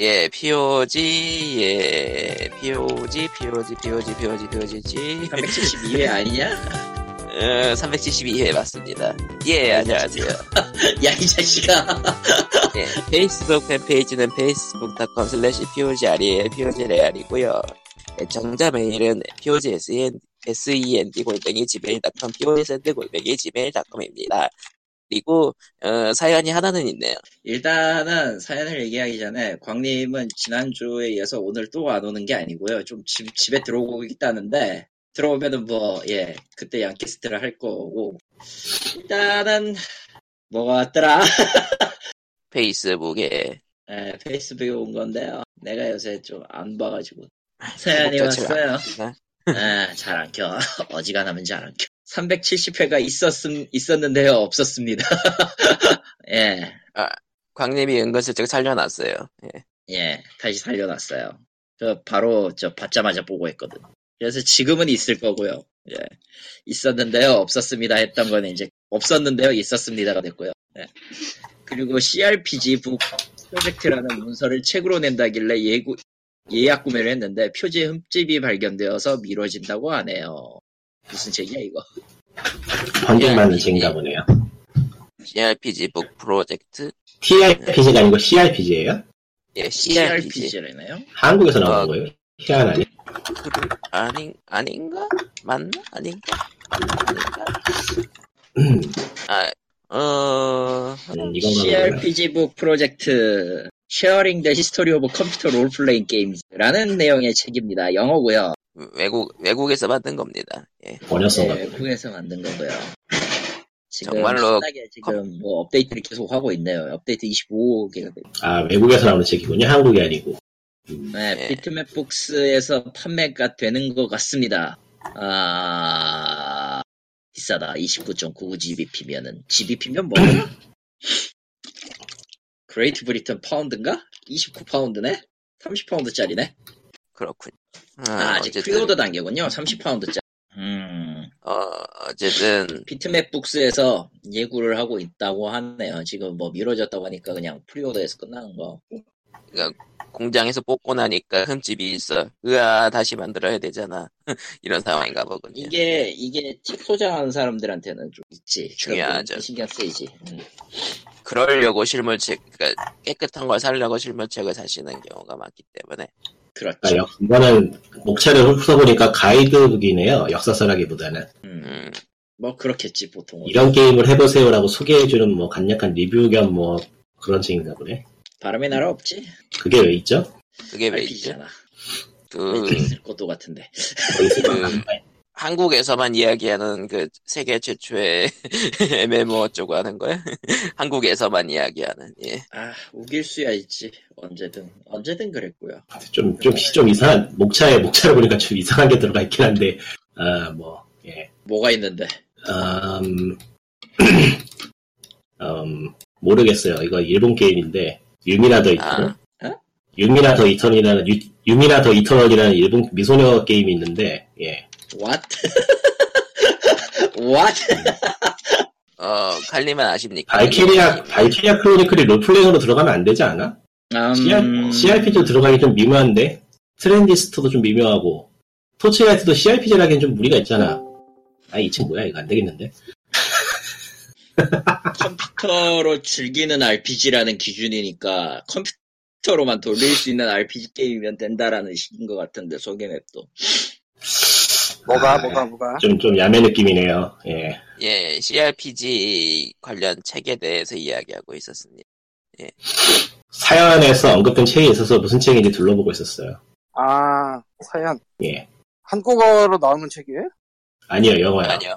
예, POG, 예, POG, POG, POG, POG, POGG. 372회 아니냐? 어, 372회 맞습니다. 예, 안녕하세요. 야, 이 자식아. 예, 페이스북 팬페이지는 facebook.com slash POGR이에요. POGR이고요. 예, 정자 메일은 POGSEN, SEND 골뱅이 gmail.com, POSND 골뱅이 gmail.com입니다. 그리고, 어, 사연이 하나는 있네요. 일단은 사연을 얘기하기 전에 광님은 지난주에 이어서 오늘 또 안 오는 게 아니고요. 좀 집, 집에 들어오고 있다는데 들어오면은 뭐, 예, 그때 양캐스트를 할 거고. 일단은 뭐가 왔더라? 페이스북에 예, 페이스북에 온 건데요. 내가 요새 좀 안 봐가지고. 사연이 구독자 제가 왔어요. 아닙니다. 아, 잘안 켜. 어지간하면 잘 안 켜. 370회가 있었음, 있었는데요. 없었습니다. 예, 광님이 은근슬쩍 살려놨어요. 예. 예, 다시 살려놨어요. 저 바로 저 받자마자 보고 했거든. 그래서 지금은 있을 거고요. 예, 있었는데요. 없었습니다. 했던 거는 이제 없었는데요. 있었습니다가 됐고요. 예. 그리고 CRPG 북 프로젝트라는 문서를 책으로 낸다길래 예고, 예약 구매를 했는데 표지 흠집이 발견되어서 미뤄진다고 하네요. 무슨 책이야 이거? 예, 책인가 예. 보네요. CRPG 북 프로젝트? TRPG가 아니고 CRPG예요? 예, CRPG. CRPG라나요? 한국에서 나오는 어. 거예요? 희한하네. 아닌, 아닌가? 맞나? 아닌가? 아닌가? 음, 아, 어, 음. CRPG 북 프로젝트 Sharing the History of Computer Role Playing Games라는 내용의 책입니다. 영어고요. 외국, 외국에서 만든 겁니다. 예. 번역서인가 네, 보네. 외국에서 만든 거고요. 지금 정말로 지금 뭐 업데이트를 계속 하고 있네요. 업데이트 25개가 돼. 아, 외국에서 나오는 책이군요. 한국이 아니고. 음, 네, 네. Bitmap Books에서 판매가 되는 것 같습니다. 아 비싸다. 29.99 GBP면은 GBP면 뭐? Great Britain 파운드인가? 29파운드네? 30파운드짜리네? 그렇군. 아, 아, 아직 어쨌든, pre-order 단계군요. 30파운드짜리. 음, 어, 어쨌든, Bitmap Books에서 예구를 하고 있다고 하네요. 지금 뭐 미뤄졌다고 하니까 그냥 pre-order에서 끝나는 거. 공장에서 뽑고 나니까 흠집이 있어. 으아, 다시 만들어야 되잖아. 이런 상황인가 보군요. 이게, 이게 책 소장하는 사람들한테는 좀 있지. 중요하죠. 신경 쓰이지. 음. 그러려고 실물책, 그러니까 깨끗한 걸 살려고 실물책을 사시는 경우가 많기 때문에. 그렇죠. 아, 역- 이거는 목차를 훑어보니까 가이드북이네요. 역사서라기보다는. 음, 음, 뭐 그렇겠지 보통은. 이런 게임을 해보세요라고 소개해주는 뭐 간략한 리뷰 겸 뭐 그런 책인가 보네. 바람의 나라 없지? 그게 왜 있죠? 그게 왜? RPG잖아. 그, 있을 것도 같은데. 그- 한국에서만 이야기하는 그 세계 최초의 MMO 어쩌고 하는 거야? 한국에서만 이야기하는, 예. 아, 우길 수야 있지. 언제든. 언제든 그랬고요. 좀, 좀, 좀 이상한, 목차에, 목차를 보니까 좀 이상하게 들어가 있긴 한데, 아, 뭐, 예. 뭐가 있는데. 음, 음, 모르겠어요. 이거 일본 게임인데, 유미나 더 이터널? 아. 어? 유미나 더 이터널이라는, 유, 유미나 더 이터널이라는 일본 미소녀 게임이 있는데, 예. What? What? 어, 칼리만 아십니까? 발키리아, 발키리아 크로니클이 롤플레잉으로 들어가면 안 되지 않아? 음, CRPG로 들어가기 좀 미묘한데, 트렌디스트도 좀 미묘하고, 토치라이트도 CRPG라기엔 좀 무리가 있잖아. 아, 이책 뭐야, 이거 안 되겠는데? 컴퓨터로 즐기는 RPG라는 기준이니까 컴퓨터로만 돌릴 수 있는 RPG 게임이면 된다라는 식인 것 같은데 소개맵도 뭐가 아, 뭐가 뭐가 좀, 좀 야매 느낌이네요. 예. 예, CRPG 관련 책에 대해서 이야기하고 있었습니다. 사연에서 언급된 책이 있어서 무슨 책인지 둘러보고 있었어요. 아 사연 예. 한국어로 나오는 책이에요? 아니요, 영어요. 아니요.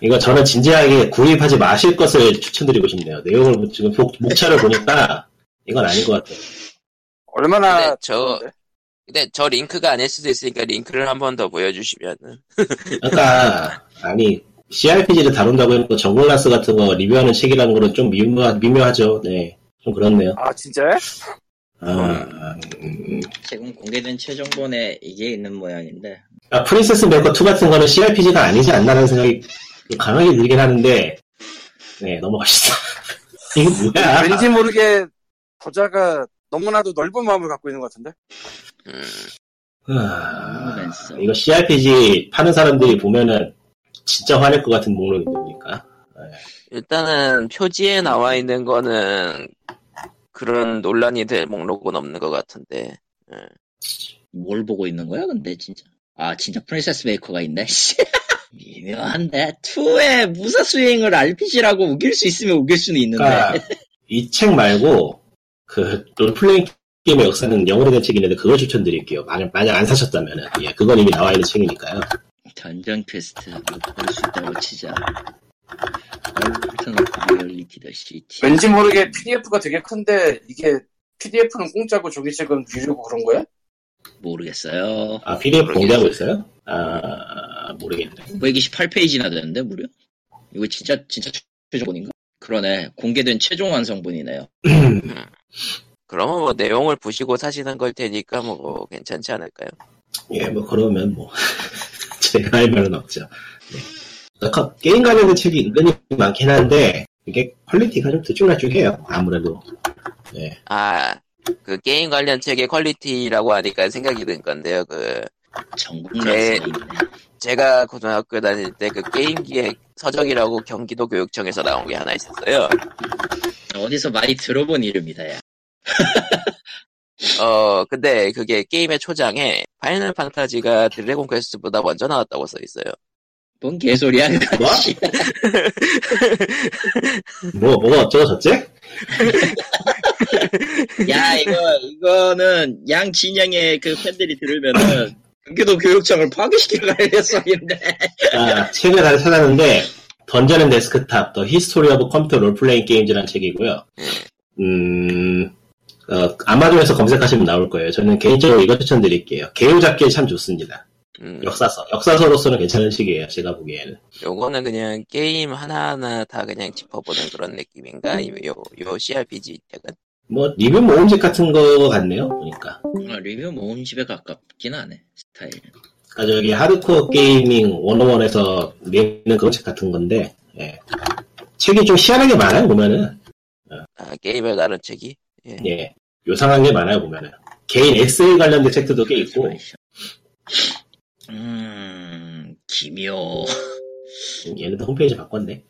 이거 저는 진지하게 구입하지 마실 것을 추천드리고 싶네요. 내용을 지금 목, 목차를 보니까 이건 아닌 것 같아요. 얼마나 근데 저- 좋은데? 근데 저 링크가 아닐 수도 있으니까 링크를 한 번 더 보여주시면은. 그러니까 아니 CRPG를 다룬다고 해놓고 정글라스 같은 거 리뷰하는 책이라는 거는 좀 미묘하, 미묘하죠. 네, 좀 그렇네요. 아 진짜요? 아, 음, 지금 공개된 최종본에 이게 있는 모양인데 아, 프린세스 메이커 2 같은 거는 CRPG가 아니지 않나라는 생각이 강하게 들긴 하는데, 네 넘어갑시다. 이게 뭐야? 왠지 모르게 저자가 너무나도 넓은 마음을 갖고 있는 것 같은데. 음, 아. 이거 CRPG 파는 사람들이 보면은 진짜 화낼 것 같은 목록이 뭡니까? 일단은 표지에 나와 있는 거는 그런 논란이 될 목록은 없는 것 같은데. 뭘 보고 있는 거야, 근데 진짜? 아, 진짜 프린세스 메이커가 있네. 씨. 미묘한데 2의 무사 수행을 RPG라고 우길 수 있으면 우길 수는 있는데. 그러니까 이책 말고 그 롤플레잉 게임의 역사는 영어로 된 책이 있는데 그걸 추천드릴게요. 만약 만약 안 사셨다면은 예, 그건 이미 나와 있는 책이니까요. 던전 퀘스트 볼수 있다고 치자. 왠지 모르게 PDF가 되게 큰데 이게 PDF는 공짜고 저기 책은 유료고 그런 거야? 모르겠어요. 아 PDF 모르겠어요. 공개하고 있어요? 아 모르겠네. 528페이지나 되는데 무려? 이거 진짜 진짜 최종본인가? 그러네. 공개된 최종 완성본이네요. 그러면 뭐 내용을 보시고 사시는 걸 테니까 뭐 괜찮지 않을까요? 예, 뭐 그러면 뭐 제가 할 말은 없죠. 네. 그러니까 게임 관련된 책이 은근히 많긴 한데 이게 quality가 좀 들쭉날쭉해요. 아무래도. 예. 아, 그 게임 관련 책의 quality라고 하니까 생각이 든 건데요. 그 전국 제- 란성이 있네. 제가 고등학교 다닐 때 그 게임기획 서적이라고 경기도 교육청에서 나온 게 하나 있었어요. 어디서 많이 들어본 이름이다, 야. 어, 근데 그게 게임의 초장에 Final Fantasy가 Dragon Quest보다 먼저 나왔다고 써 있어요. 뭔 개소리야, 그거. 뭐? 씨. 뭐 뭐가 어쩌고저쩌? 야, 이거, 이거는 양 진영의 그 팬들이 들으면은 경기도 교육청을 갈 예정인데. 아, 책을 다 찾았는데 Dungeons and Desktops The History of Computer Role-Playing Games라는 책이고요. 음, 어, 아마존에서 검색하시면 나올 거예요. 저는 개인적으로 이거 추천드릴게요. 개요 잡기 참 좋습니다. 음, 역사서. 역사서로서는 괜찮은 책이에요. 제가 보기에는. 요거는 그냥 게임 하나하나 다 그냥 짚어보는 그런 느낌인가? 아니면 요, 요 CRPG 책은? 뭐 리뷰 모음집 같은 거 같네요. 보니까. 아, 리뷰 모음집에 가깝긴 하네, 스타일. 그러니까 저기 Hardcore Gaming 101에서 내는 그런 책 같은 건데 예. 책이 좀 희한하게 많아요 보면은 아, 게임을 다룬 책이? 예. 예 요상한 게 많아요 보면은 개인 에세이 관련된 책들도 꽤 있고 음, 기묘. 얘네도 홈페이지 바꿨네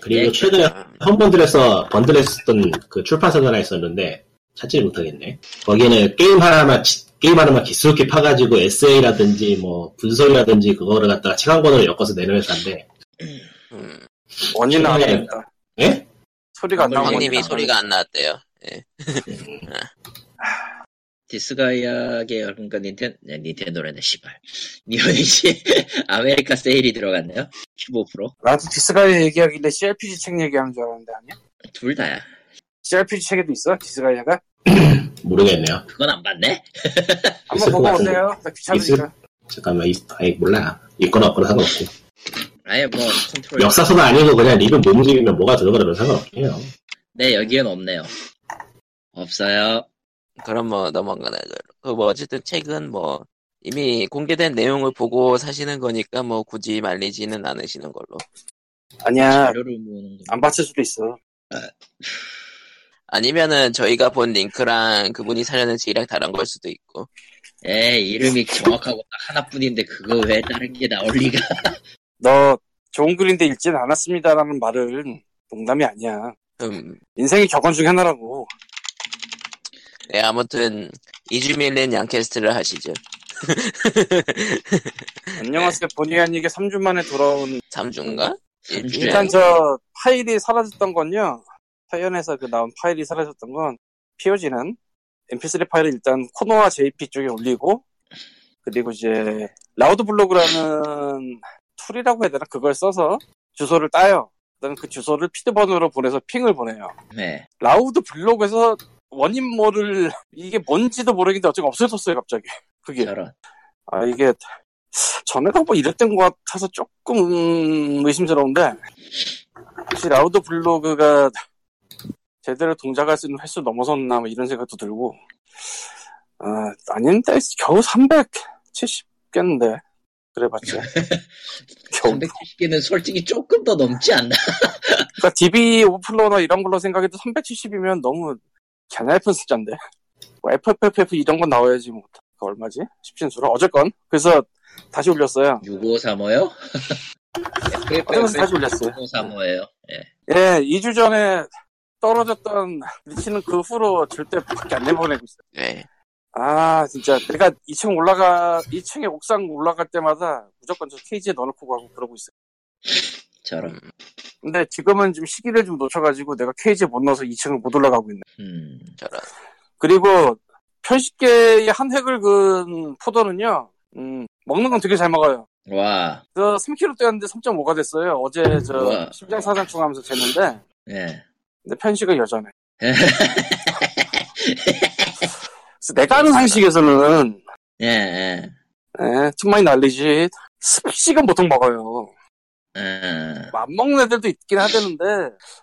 그리고 네, 최근에 아, 홈번들에서 번들했었던 그 출판사가 하나 있었는데 찾지 못하겠네 거기는 게임 하나만 치- 게임 하나만 기스럽게 파가지고 에세이라든지 뭐 분석이라든지 그거를 갖다가 책 한 권으로 엮어서 내는 회사인데 음, 원인 최근에- 나왔다. 예? 소리가 안 나오고. 형님이 소리가 안 나왔대요. 예. 디스가이아 계열, 그러니까 닌텐, 네, 닌텐도래네, 씨발. Nippon Ichi America 세일이 들어갔네요. 15%? 나도 Disgaea 얘기하길래 CRPG 책 얘기하는 줄 알았는데 아니야? 둘 다야. CRPG 책에도 있어? Disgaea가? 모르겠네요 그건 안 봤네? 한번 있을 것 보고. 오세요. 나 귀찮으니까. 잠깐만, 이, 아이, 몰라. 있거나 없거나 상관없고. 아예 뭐, 컨트롤. 역사서도 아니고 그냥 리뷰 모음집이면 뭐가 들어가면 상관없긴 해요. 네, 여기엔 없네요. 없어요. 그럼 뭐 넘어가나. 그뭐 어쨌든 책은 뭐 이미 공개된 내용을 보고 사시는 거니까 뭐 굳이 말리지는 않으시는 걸로. 아니야. 안 봤을 수도 있어. 아니면은 저희가 본 링크랑 그분이 사려는 책이랑 다른 걸 수도 있고. 에 이름이 정확하고 딱 하나뿐인데 그거 왜 다른 게 나올 리가. 너 좋은 글인데 읽진 않았습니다라는 말은 농담이 아니야. 음, 인생의 격언 중에 하나라고. 네, 아무튼 이주밀린 양캐스트를 하시죠. 안녕하세요. 본의 아니게 3주 만에 돌아온 3주인가? 삼주에. 일단 저 파일이 사라졌던 건요. 사연에서 그 나온 파일이 사라졌던 건 POG는 mp3 파일을 일단 ConoHa JP 쪽에 올리고 그리고 이제 Loudblog라는 tool이라고 해야 되나 그걸 써서 주소를 따요. 그다음 그 주소를 피드번호로 보내서 ping을 보내요. 네. Loudblog에서 원인 모를 이게 뭔지도 모르겠는데 어쨌든 없어졌어요 갑자기. 그게 저런. 아 이게 전에가 뭐 이랬던 것 같아서 조금 음, 의심스러운데 혹시 Loudblog가 제대로 동작할 수 있는 횟수 넘어섰나 뭐 이런 생각도 들고 아 아닌데 겨우 370개인데 그래봤자 겨우 370개는 솔직히 조금 더 넘지 않나? 그러니까 DB 오플러나 이런 걸로 생각해도 370이면 너무 개나이픈 숫자인데. 뭐 FFF 이런 건 나와야지 뭐. 그 얼마지? 십신수로? 어쨌건. 그래서 다시 올렸어요. 6535요? 어쩌면서 다시 올렸어요. 6535예요. 예. 예, 2주 전에 떨어졌던 리치는 그 후로 절대 밖에 안 내보내고 있어요. 네. 아, 진짜 내가 2층 올라가, 2층에 옥상 올라갈 때마다 무조건 저 케이지에 넣어놓고 가고 그러고 있어요. 저런. 근데 지금은 좀 시기를 좀 놓쳐가지고 내가 케이지에 못 넣어서 2층을 못 올라가고 있네. 음. 저런. 그리고 편식계의 한 획을 그은 포도는요, 음, 먹는 건 되게 잘 먹어요. 와. 저 3kg 떼었는데 3.5가 됐어요. 어제 저. 심장 사상충 하면서 쟀는데, 예. 근데 편식은 여전해. 내가 아는 상식에서는, 예, 예. 예, 틈만이 날리지, 습식은 보통 먹어요. 예. 뭐안 먹는 애들도 있긴 하대는데,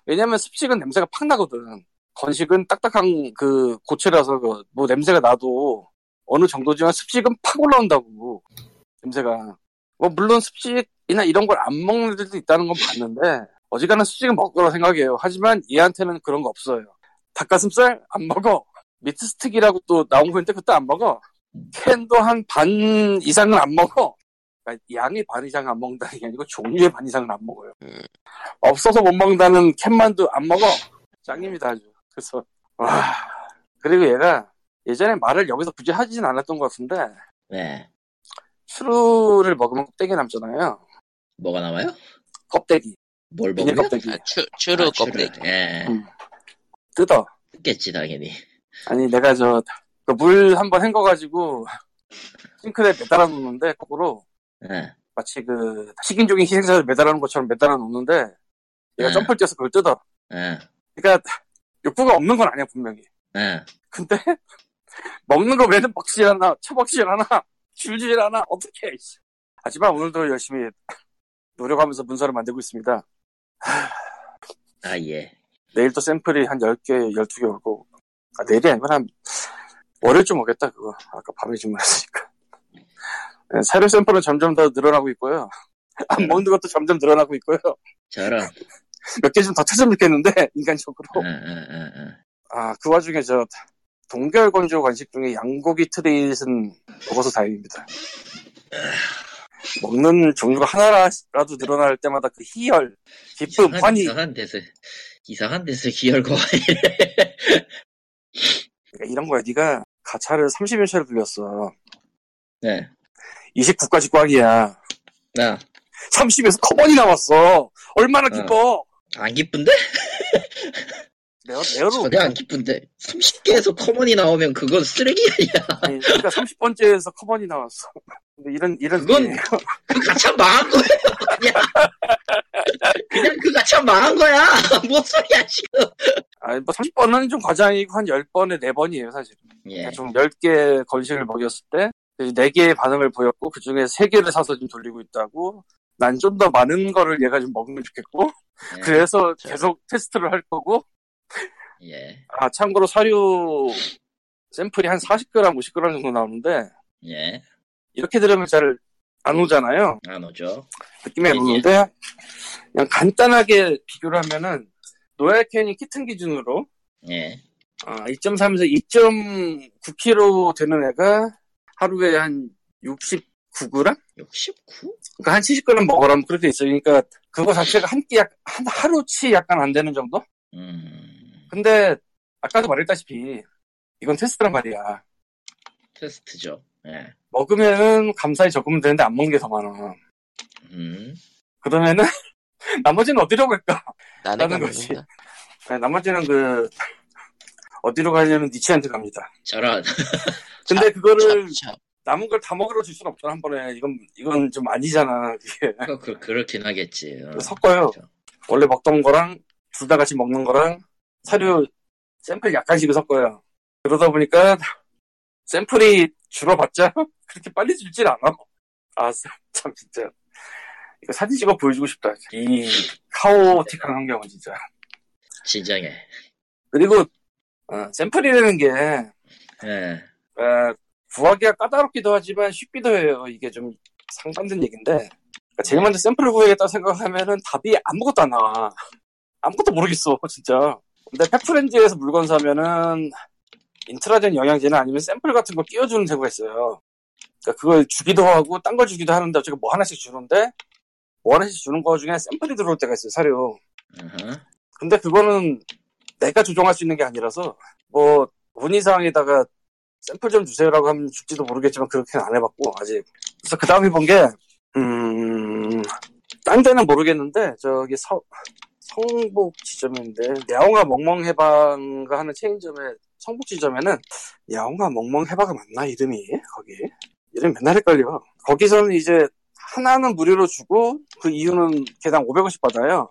왜냐면 습식은 냄새가 팍 나거든. 건식은 딱딱한 그 고체라서 그 뭐 냄새가 나도 어느 정도지만 습식은 팍 올라온다고. 냄새가. 뭐 물론 습식이나 이런 걸 안 먹는 애들도 있다는 건 봤는데, 어지간한 습식은 먹을 거라 생각해요. 하지만 얘한테는 그런 거 없어요. 닭가슴살 안 먹어. meat stick이라고 또 나온 거 있는데 그것도 안 먹어. 캔도 한 반 이상은 안 먹어. 그러니까 양의 반 이상 안 먹는다는 게 아니고 종류의 반 이상은 안 먹어요. 음. 없어서 못 먹는다는 캔만도 안 먹어. 짱입니다 아주. 그래서 와 그리고 얘가 예전에 말을 여기서 굳이 하진 않았던 것 같은데 네. 츄르를 먹으면 껍데기 남잖아요. 뭐가 나와요? 껍데기. 뭘 먹어요? 껍데기. 아, 추, 추루 아. 껍데기. 예. 음. 뜯어. 뜯겠지, 당연히. 아니 내가 저 물 한번 헹궈가지고 싱크대에 매달아 놓는데 거꾸로 예. 마치 그 식인종인 희생자를 매달아 놓은 것처럼 매달아 놓는데 얘가 네. 점프를 뛰어서 그걸 뜯어. 예. 그러니까 욕구가 없는 건 아니야 분명히. 예. 근데 먹는 거 외에는 먹질 않아, 처먹질 않아, 줄질 않아, 어떻게? 하지만 오늘도 열심히 노력하면서 문서를 만들고 있습니다. 아, 예. 내일 또 샘플이 한 10개, 12개 올 거고. 아, 내일이 아니고 한 월요일쯤 오겠다, 그거. 아까 밤에 주문했으니까. 네, 사료 샘플은 점점 더 늘어나고 있고요. 안 먹는 것도 점점 늘어나고 있고요. 저런. 몇 개 좀 더 찾으면 좋겠는데, 인간적으로. 예, 예, 예, 예. 아, 그 와중에 저, 동결 건조 간식 중에 양고기 트릿은 먹어서 다행입니다. 먹는 종류가 하나라도 늘어날 때마다 그 희열, 기쁨, 이상한, 환희. 이상한 데서, 이상한 데서 기열고. 그러니까 이런 거야. 네가 가차를 30일차를 돌렸어. 네. 29까지 꽉이야. 나, 30에서 커먼이 나왔어. 얼마나 기뻐. 안 기쁜데? rare, rare로. 전혀 안 기쁜데. 30개에서 common이 나오면 그건 쓰레기 아니야. 아니, 그러니까 30번째에서 common이 나왔어. 근데 이런, 이런. 그건- 느낌이에요. 그 가차 망한 거예요, 그냥. 그냥 그 가차 망한 거야. 뭔 소리야, 지금. 아니, 뭐 30번은 좀 과장이고 한 10번에 4번이에요, 사실. 예. 좀 10개 건식을 먹였을 때 4개의 반응을 보였고 그 중에 3개를 사서 좀 돌리고 있다고 난 좀 더 많은 거를 얘가 좀 먹으면 좋겠고 예. 그래서 계속 테스트를 할 거고 예. 아 참고로 사료 샘플이 한 40g, 50g 정도 나오는데 예. 이렇게 들으면 잘 안 오잖아요 안 오죠. 느낌이 안. 오는데 그냥 간단하게 비교를 하면은 노얄캔이 키튼 기준으로 예. 아, 2.3에서 2.9kg 되는 애가 하루에 한 69g? 69? 그러니까 한 70g 먹으라면 그렇게 있어요. 그러니까 그거 자체가 한 끼, 약, 한 하루치 약간 안 되는 정도? 음, 근데 아까도 말했다시피 이건 테스트란 말이야. 테스트죠. 예. 먹으면 감사히 적으면 되는데 안 먹는 게 더 많아. 음, 그러면은 나머지는 어디로 갈까? 나는 라는 거지. 네, 나머지는 그 어디로 가냐면 니치한테 갑니다. 저런. 근데 그거를 참, 참. 남은 걸 다 먹으러 줄 수는 없잖아 한 번에. 이건 이건 좀 아니잖아. 그게. 그, 그, 그렇긴 하겠지. 어. 섞어요. 그렇죠. 원래 먹던 거랑 둘 다 같이 먹는 거랑 사료 샘플 약간씩을 섞어요. 그러다 보니까 샘플이 줄어봤자 그렇게 빨리 줄질 않아. 아, 참 진짜. 이거 사진 찍어 보여주고 싶다. 이 카오틱한 환경은 진짜. 진정해. 그리고 어, 샘플이라는 게 예. 어, 구하기가 까다롭기도 하지만 쉽기도 해요. 이게 좀 상반된 얘기인데 그러니까 제일 먼저 샘플을 구해야겠다 생각하면은 답이 아무것도 안 나와. 아무것도 모르겠어, 진짜. 근데 펫프렌즈에서 물건 사면은 인트라젠 영양제나 아니면 샘플 같은 거 끼워주는 데가 있어요. 그러니까 그걸 주기도 하고 딴 걸 주기도 하는데 어차피 뭐 하나씩 주는데 뭐 하나씩 주는 거 중에 샘플이 들어올 때가 있어요 사료. 근데 그거는 내가 조정할 수 있는 게 아니라서 뭐 문의사항에다가 샘플 좀 주세요라고 하면 줄지도 모르겠지만 그렇게는 안 해봤고 아직 그래서 그 다음에 본 게 음... 딴 데는 모르겠는데 저기 서, 성북 지점인데 야옹아 멍멍 해방가 하는 체인점에 성북 지점에는 야옹아 멍멍 해방가 맞나 이름이 거기 이름 맨날 헷갈려 거기서는 이제 하나는 무료로 주고 그 이후는 개당 500원씩 받아요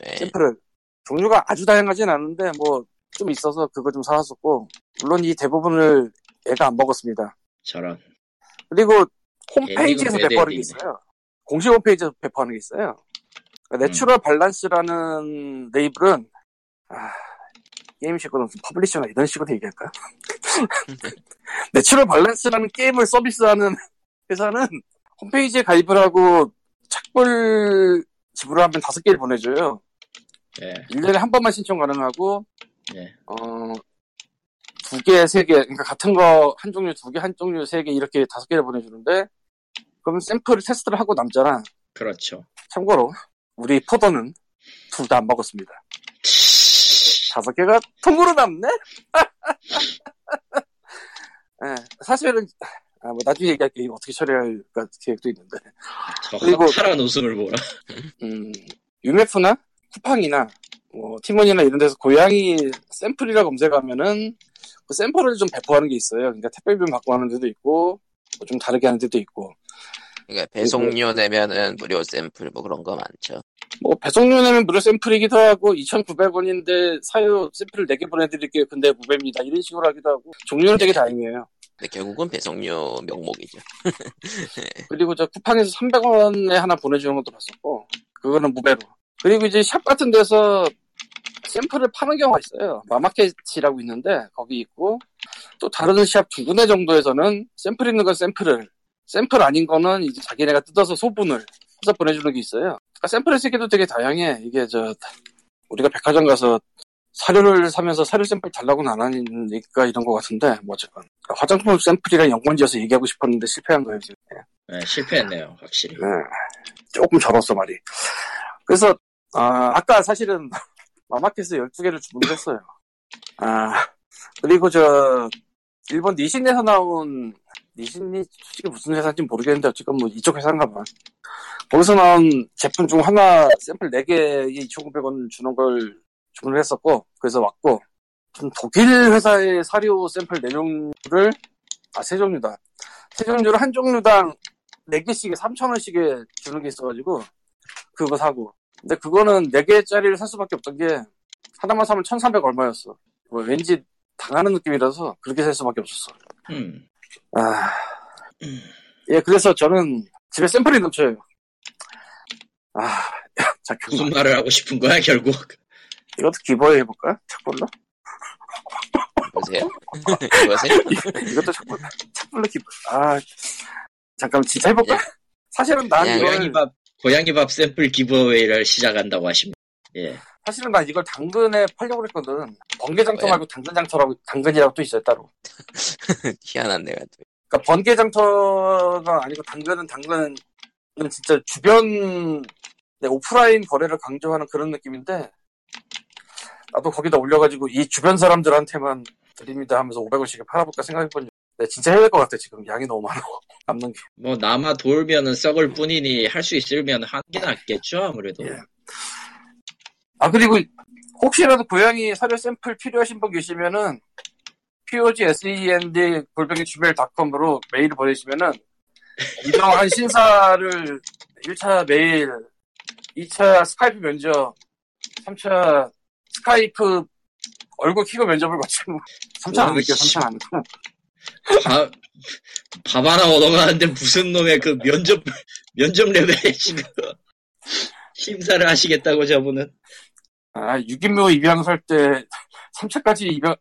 네. 샘플을 종류가 아주 다양하진 않은데 뭐 좀 있어서 그거 좀 사왔었고 물론 이 대부분을 애가 안 먹었습니다. 저런. 그리고 홈페이지에서 엔딩은 배포하는 게. 있어요. 공식 홈페이지에서 배포하는 게 있어요. 그러니까 Natural Balance라는 레이블은 아, 게임식으로 무슨 publisher나 이런 식으로 얘기할까? Natural Balance라는 게임을 서비스하는 회사는 홈페이지에 가입을 하고 착불 지불하면 다섯 개를 보내줘요. 예. 1년에 한 번만 신청 가능하고, 예. 어, 두 개, 세 개, 그러니까 같은 거 한 종류 두 개, 한 종류 세 개 이렇게 다섯 개를 보내주는데, 그럼 샘플을 테스트를 하고 남잖아. 그렇죠. 참고로, 우리 포도는 둘 다 안 먹었습니다. 다섯 개가 통으로 남네? 예, 사실은, 아, 뭐 나중에 얘기할게. 어떻게 처리할까 계획도 있는데. 저 그리고- 허탈한 웃음을 보라. 음, 유메프나 쿠팡이나 뭐 티몬이나 이런 데서 고양이 샘플이라 검색하면은 그 샘플을 좀 배포하는 게 있어요. 그러니까 택배비만 받고 하는 데도 있고 뭐 좀 다르게 하는 데도 있고 그러니까 배송료 내면은 무료 샘플 뭐 그런 거 많죠. 뭐 배송료 내면 무료 샘플이기도 하고 2,900원인데 사유 샘플을 4개 보내드릴게요. 근데 무배입니다. 이런 식으로 하기도 하고 종류는 되게 다양해요. 근데 결국은 배송료 명목이죠. 그리고 저 쿠팡에서 300원에 하나 보내주는 것도 봤었고 그거는 무배로 그리고 이제 샵 같은 데서 샘플을 파는 경우가 있어요 마마켓이라고 있는데 거기 있고 또 다른 샵 두 군데 정도에서는 샘플 있는 건 샘플을 샘플 아닌 거는 이제 자기네가 뜯어서 소분을 해서 보내주는 게 있어요 그러니까 샘플의 세계도 되게 다양해 이게 저 우리가 백화점 가서 사료를 사면서 사료 샘플 달라고는 안 하니까 이런 거 같은데 뭐 어쨌건 그러니까 화장품 샘플이랑 연관지어서 얘기하고 싶었는데 실패한 거예요 지금 예, 실패했네요, 확실히. 네. 조금 절었어 말이. 그래서 아, 아까 사실은 마마켓에서 12개를 주문을 했어요. 아 그리고 저 일본 니신에서 나온 니신이 솔직히 무슨 회사인지 모르겠는데 어쨌건 뭐 이쪽 회사인가 봐. 거기서 나온 제품 중 하나 샘플 4개에 2,900원 주는 걸 주문을 했었고 그래서 왔고 독일 회사의 사료 샘플 4종류를 아 세 종류다. 세 종류를 한 종류당 4개씩에 3,000원씩에 주는 게 있어가지고, 그거 사고. 근데 그거는 4개짜리를 살 수밖에 없던 게, 하나만 사면 1,300 얼마였어. 뭐 왠지 당하는 느낌이라서 그렇게 살 수밖에 없었어. 음. 아. 예, 그래서 저는 집에 샘플이 넘쳐요. 아, 잠깐만. 무슨 말을 하고 싶은 거야, 결국? 이것도 기부해 해볼까? 착불로? 보세요. 이거세요? 이것도 착불로, 착불로 기부. 아, 잠깐 진짜 해볼까? 사실은 난 야, 이걸, 고양이 밥, 고양이 밥 샘플 기브웨이를 시작한다고 하십니다. 예. 사실은 난 이걸 당근에 팔려고 그랬거든. 번개장터 왜? 말고 당근장터라고, 당근이라고 또 있어요, 따로. 희한한 내가 또. 그러니까 번개장터가 아니고 당근은 당근은 진짜 주변 네, 오프라인 거래를 강조하는 그런 느낌인데 나도 거기다 올려가지고 이 주변 사람들한테만 드립니다 하면서 500원씩 팔아볼까 생각해본 적 네, 진짜 해야 될 것 같아 지금 양이 너무 많아 남는 게 뭐, 남아 돌면은 썩을 뿐이니 할 수 있으면 한 게 낫겠죠, 아무래도. 예. 아 그리고 혹시라도 고양이 사료 샘플 필요하신 분 계시면은 POG SEND 골뱅이 gmail.com으로 메일 보내시면은 이동한 신사를 1차 메일, 2차 스카이프 면접, 3차 스카이프 얼굴 키고 면접을 거치고 3차 안 할게요, 3차 안 하고 밥, 밥 하나 얻어가는데 무슨 놈의 그 면접, 면접 레벨에 지금 심사를 하시겠다고 저분은. 아, 6인묘 입양 살때 3차까지 입양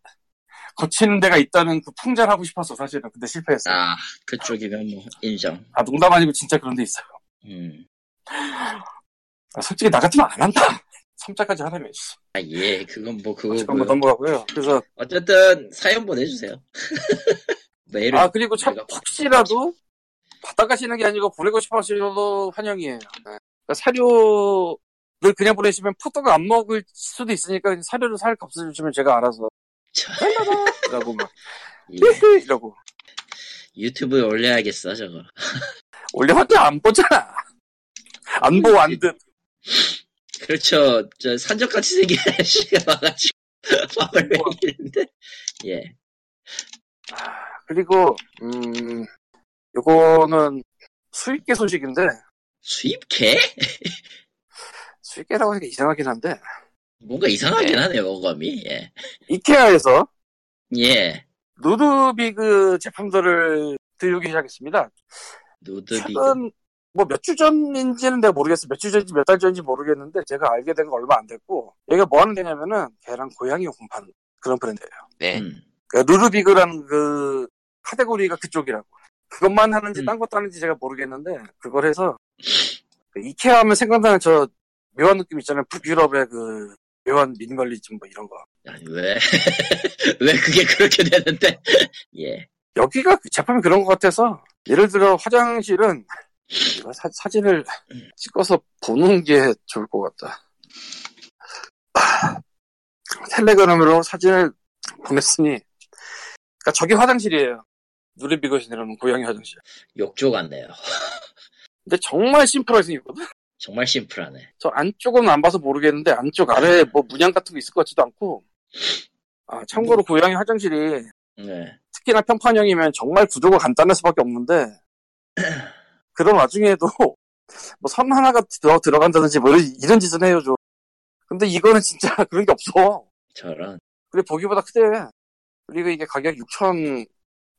거치는 데가 있다는 그 풍자를 하고 싶었어, 사실은. 근데 실패했어. 아, 그쪽이면 뭐, 인정. 아, 농담 아니고 진짜 그런 데 있어요. 음. 아, 솔직히 나 같으면 안 한다. 3자까지 하라며. 씨. 아, 예, 그건 뭐, 그거. 어쨌건 뭐 넘어가고요. 그래서 어쨌든, 사연 보내주세요. 메일을. 아 그리고 참 혹시라도 받아가시는 게 아니고 보내고 싶어 하셔도 환영이에요. 네. 그러니까 사료 를 그냥 보내시면 포도가 안 먹을 수도 있으니까 사료를 살 값을 주시면 제가 알아서 저- 이라고 막 예. 이러고 유튜브에 올려야겠어, 저거. 올려봤자 안 보잖아. 안 보고 안 듣. 그렇죠. 저, 산적같이 생긴 아저씨가 와가지고, 밥을 먹이는데, 예. 그리고 음 요거는 수입계 소식인데 수입개? 수입계라고 하니까 이상하긴 한데 뭔가 이상하긴 네. 하네요, 어감이. 예. 이케아에서 예. 누드비그 제품들을 들여오기 시작했습니다. 누드비그. 최근 뭐 몇 주 전인지는 내가 모르겠어. 몇 주 전인지 몇 달 전인지 모르겠는데 제가 알게 된 거 얼마 안 됐고 얘가 뭐 하는 데냐면은 걔랑 고양이 파는 그런 브랜드예요. 네. 음. 그러니까 루르비그라는 그 카테고리가 그쪽이라고. 그것만 하는지 음. 딴 것도 하는지 제가 모르겠는데 그걸 해서 그 이케아 하면 생각나는 저 묘한 느낌 있잖아요. 북유럽의 그 묘한 미니멀리즘 뭐 이런 거. 아니, 왜, 왜 그게 그렇게 되는데? 예. 여기가 그 제품이 그런 것 같아서 예를 들어 화장실은 사, 사진을 찍어서 보는 게 좋을 것 같다. 아, 텔레그램으로 사진을 보냈으니 그러니까 저기 화장실이에요. 누리비거신이라는 고양이 화장실. 욕조 같네요. 근데 정말 심플하게 생겼거든. 정말 심플하네. 저 안쪽은 안 봐서 모르겠는데 안쪽 아래에 뭐 문양 같은 거 있을 것 같지도 않고 아 참고로 고양이 화장실이 네. 특히나 평판형이면 정말 구조가 간단할 수밖에 없는데 그런 와중에도 뭐선 하나가 더 들어간다든지 뭐 이런, 짓은 해요 좀. 근데 이거는 진짜 그런 게 없어. 저런. 그리고 보기보다 크대. 그리고 이게 가격 6천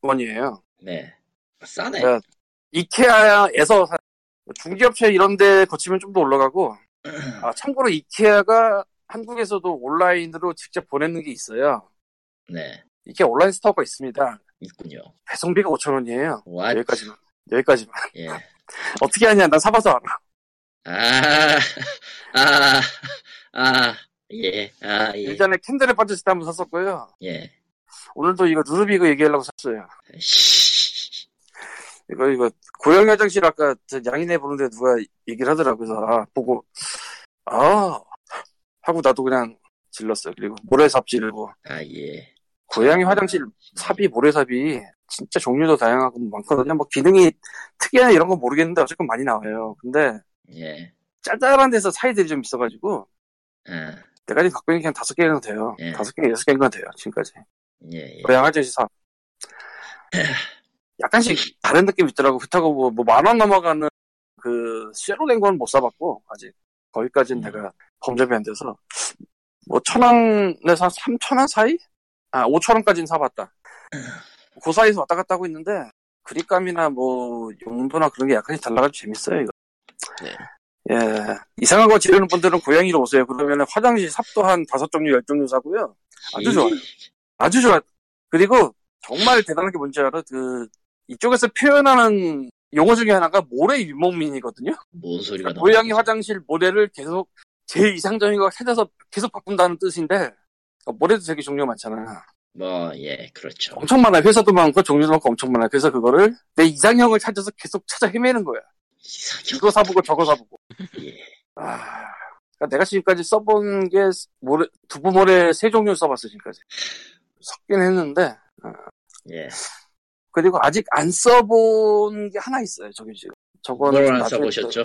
원이에요. 네. 싸네. 네. 이케아에서 사- 중기업체 이런 데 거치면 좀 더 올라가고 아, 참고로 이케아가 한국에서도 온라인으로 직접 보내는 게 있어요. 네. 이케아 온라인 스토어가 있습니다. 있군요. 배송비가 5천 원이에요. 와, 여기까지만. 여기까지만. 예. 어떻게 하냐? 난 사봐서 알아. 아, 아, 아, 예, 아, 예, 예전에 캔들에 빠졌을 때 한번 샀었고요. 예. 오늘도 이거 루르비그 얘기하려고 샀어요. 씨, 이거, 이거, 고양이 화장실 아까 저 양인해 보는데 누가 얘기를 하더라고요. 그래서, 아, 보고, 아, 하고 나도 그냥 질렀어요. 그리고 모래삽 지르고. 아, 예. 고양이 화장실 삽이, 모래삽이 진짜 종류도 다양하고 많거든요. 뭐 기능이 특이한 이런 건 모르겠는데 어쨌건 많이 나와요. 근데 예. 짤짤한 데서 사이들이 좀 있어가지고 아, 내가 지금 갖고 있는 게 한 다섯 개는 돼요. 예. 다섯 개, 여섯 개는 돼요. 지금까지. 예, 예. 고양이 화장실 삽. 약간씩 다른 느낌이 있더라고. 그렇다고 뭐, 뭐 만 원 넘어가는 그 쉐로된 건못 사봤고 아직 거기까지는 음. 내가 범접이 안 돼서 뭐 천 원에서 한 삼천 원 사이? 아 오천 원까지는 사봤다. 그 사이에서 왔다 갔다 하고 있는데 그립감이나 뭐 용도나 그런 게 약간씩 달라가지고 재밌어요 이거. 네. 예 이상한 거 지르는 분들은 고양이로 오세요. 그러면 화장실 삽도 한 다섯 종류 열 종류 사고요. 아주 좋아요. 아주 좋아. 그리고 정말 대단한 게 뭔지 알아? 그 이쪽에서 표현하는 용어 중에 하나가 모래 유목민이거든요. 뭔 소리가 나? 고양이 화장실 모래를 계속 제일 이상적인 거 찾아서 계속 바꾼다는 뜻인데 어, 모래도 되게 종류가 많잖아. 뭐, 예, 그렇죠. 엄청 많아. 회사도 많고 종류도 많고 엄청 많아. 그래서 그거를 내 이상형을 찾아서 계속 찾아 헤매는 거야. 이상형. 이거 사보고 저거 사보고. 예. 아, 그러니까 내가 지금까지 써본 게 모래 두부 모래 세 종류 써봤어 지금까지. 섞긴 했는데 예. 그리고 아직 안 써본 게 하나 있어요. 저기 지금. 저거는 뭘안 나중에 써보셨죠?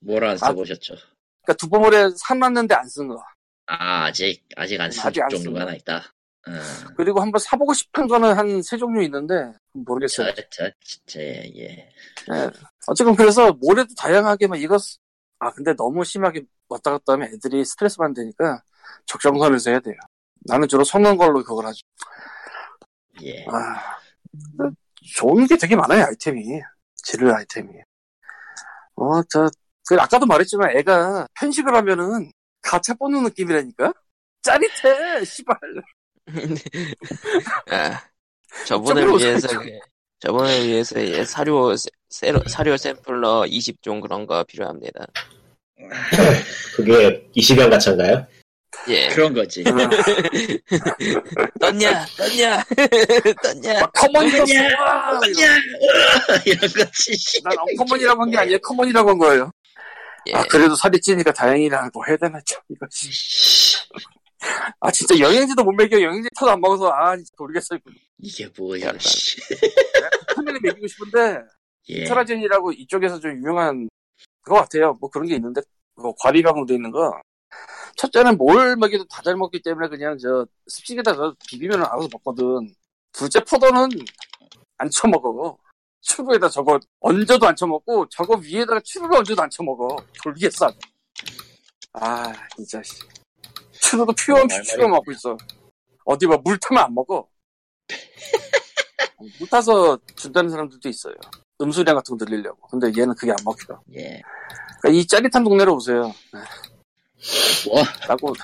뭘안 아, 써보셨죠? 또- 그러니까 두부모래 사놨는데 안 쓴 거. 아, 아직, 아직 안쓴 아직 안 종류가 쓴 하나 있다. 음, 그리고 한번 사보고 싶은 거는 한 세 종류 있는데 모르겠어요. 저, 저, 진짜, 예, 예. 예. 어쨌든 그래서 모래도 다양하게 막 이거 쓰- 아 근데 너무 심하게 왔다 갔다 하면 애들이 스트레스 받으니까 적정선에서 해야 돼요. 나는 주로 섞는 걸로 그걸 하죠. 예. 아 좋은 게 되게 많아요 아이템이 지를 아이템이. 어 저 그 아까도 말했지만 애가 편식을 하면은 가차 뽑는 느낌이라니까 짜릿해 씨발. 아, 저분을 이쪽으로 위해서 그- 저분을 위해서 예, 사료 세- 세로- 사료 샘플러 20종 그런 거 필요합니다. 그게 20연 가차인가요? 예. 그런 거지. 떴냐? 떴냐? 떴냐? common이라고 떴냐? 와! 야 이런 거지. 난 uncommon이라고 한 게 아니에요. common이라고 한 거예요. 예. 아, 그래도 살이 찌니까 다행이라고 해야 되나, 참, 이거지. 아, 진짜 영양제도 못 먹여. 영양제 타도 안 먹어서, 아, 모르겠어요. 이게 뭐야? 씨. 카멜에 먹이고 싶은데, 예. 트라젠이라고 이쪽에서 좀 유명한 것 같아요. 뭐 그런 게 있는데, 그거 과립형으로 돼 있는 거. 첫째는 뭘 먹여도 다 잘 먹기 때문에 그냥 저 습식에다 가 비비면 알아서 먹거든. 둘째 포도는 안 쳐먹어. 추루에다 저거 얹어도 안 쳐먹고 저거 위에다가 추루를 얹어도 안 쳐먹어. 돌겠어. 아 진짜 씨. 추루도 말 추루 먹고 있어. 어디 봐 물 타면 안 먹어. 물 타서 준다는 사람들도 있어요. 음수량 같은 거 늘리려고. 근데 얘는 그게 안 먹혀. 예. 그러니까 이 짜릿한 동네로 오세요. 뭐? 라고,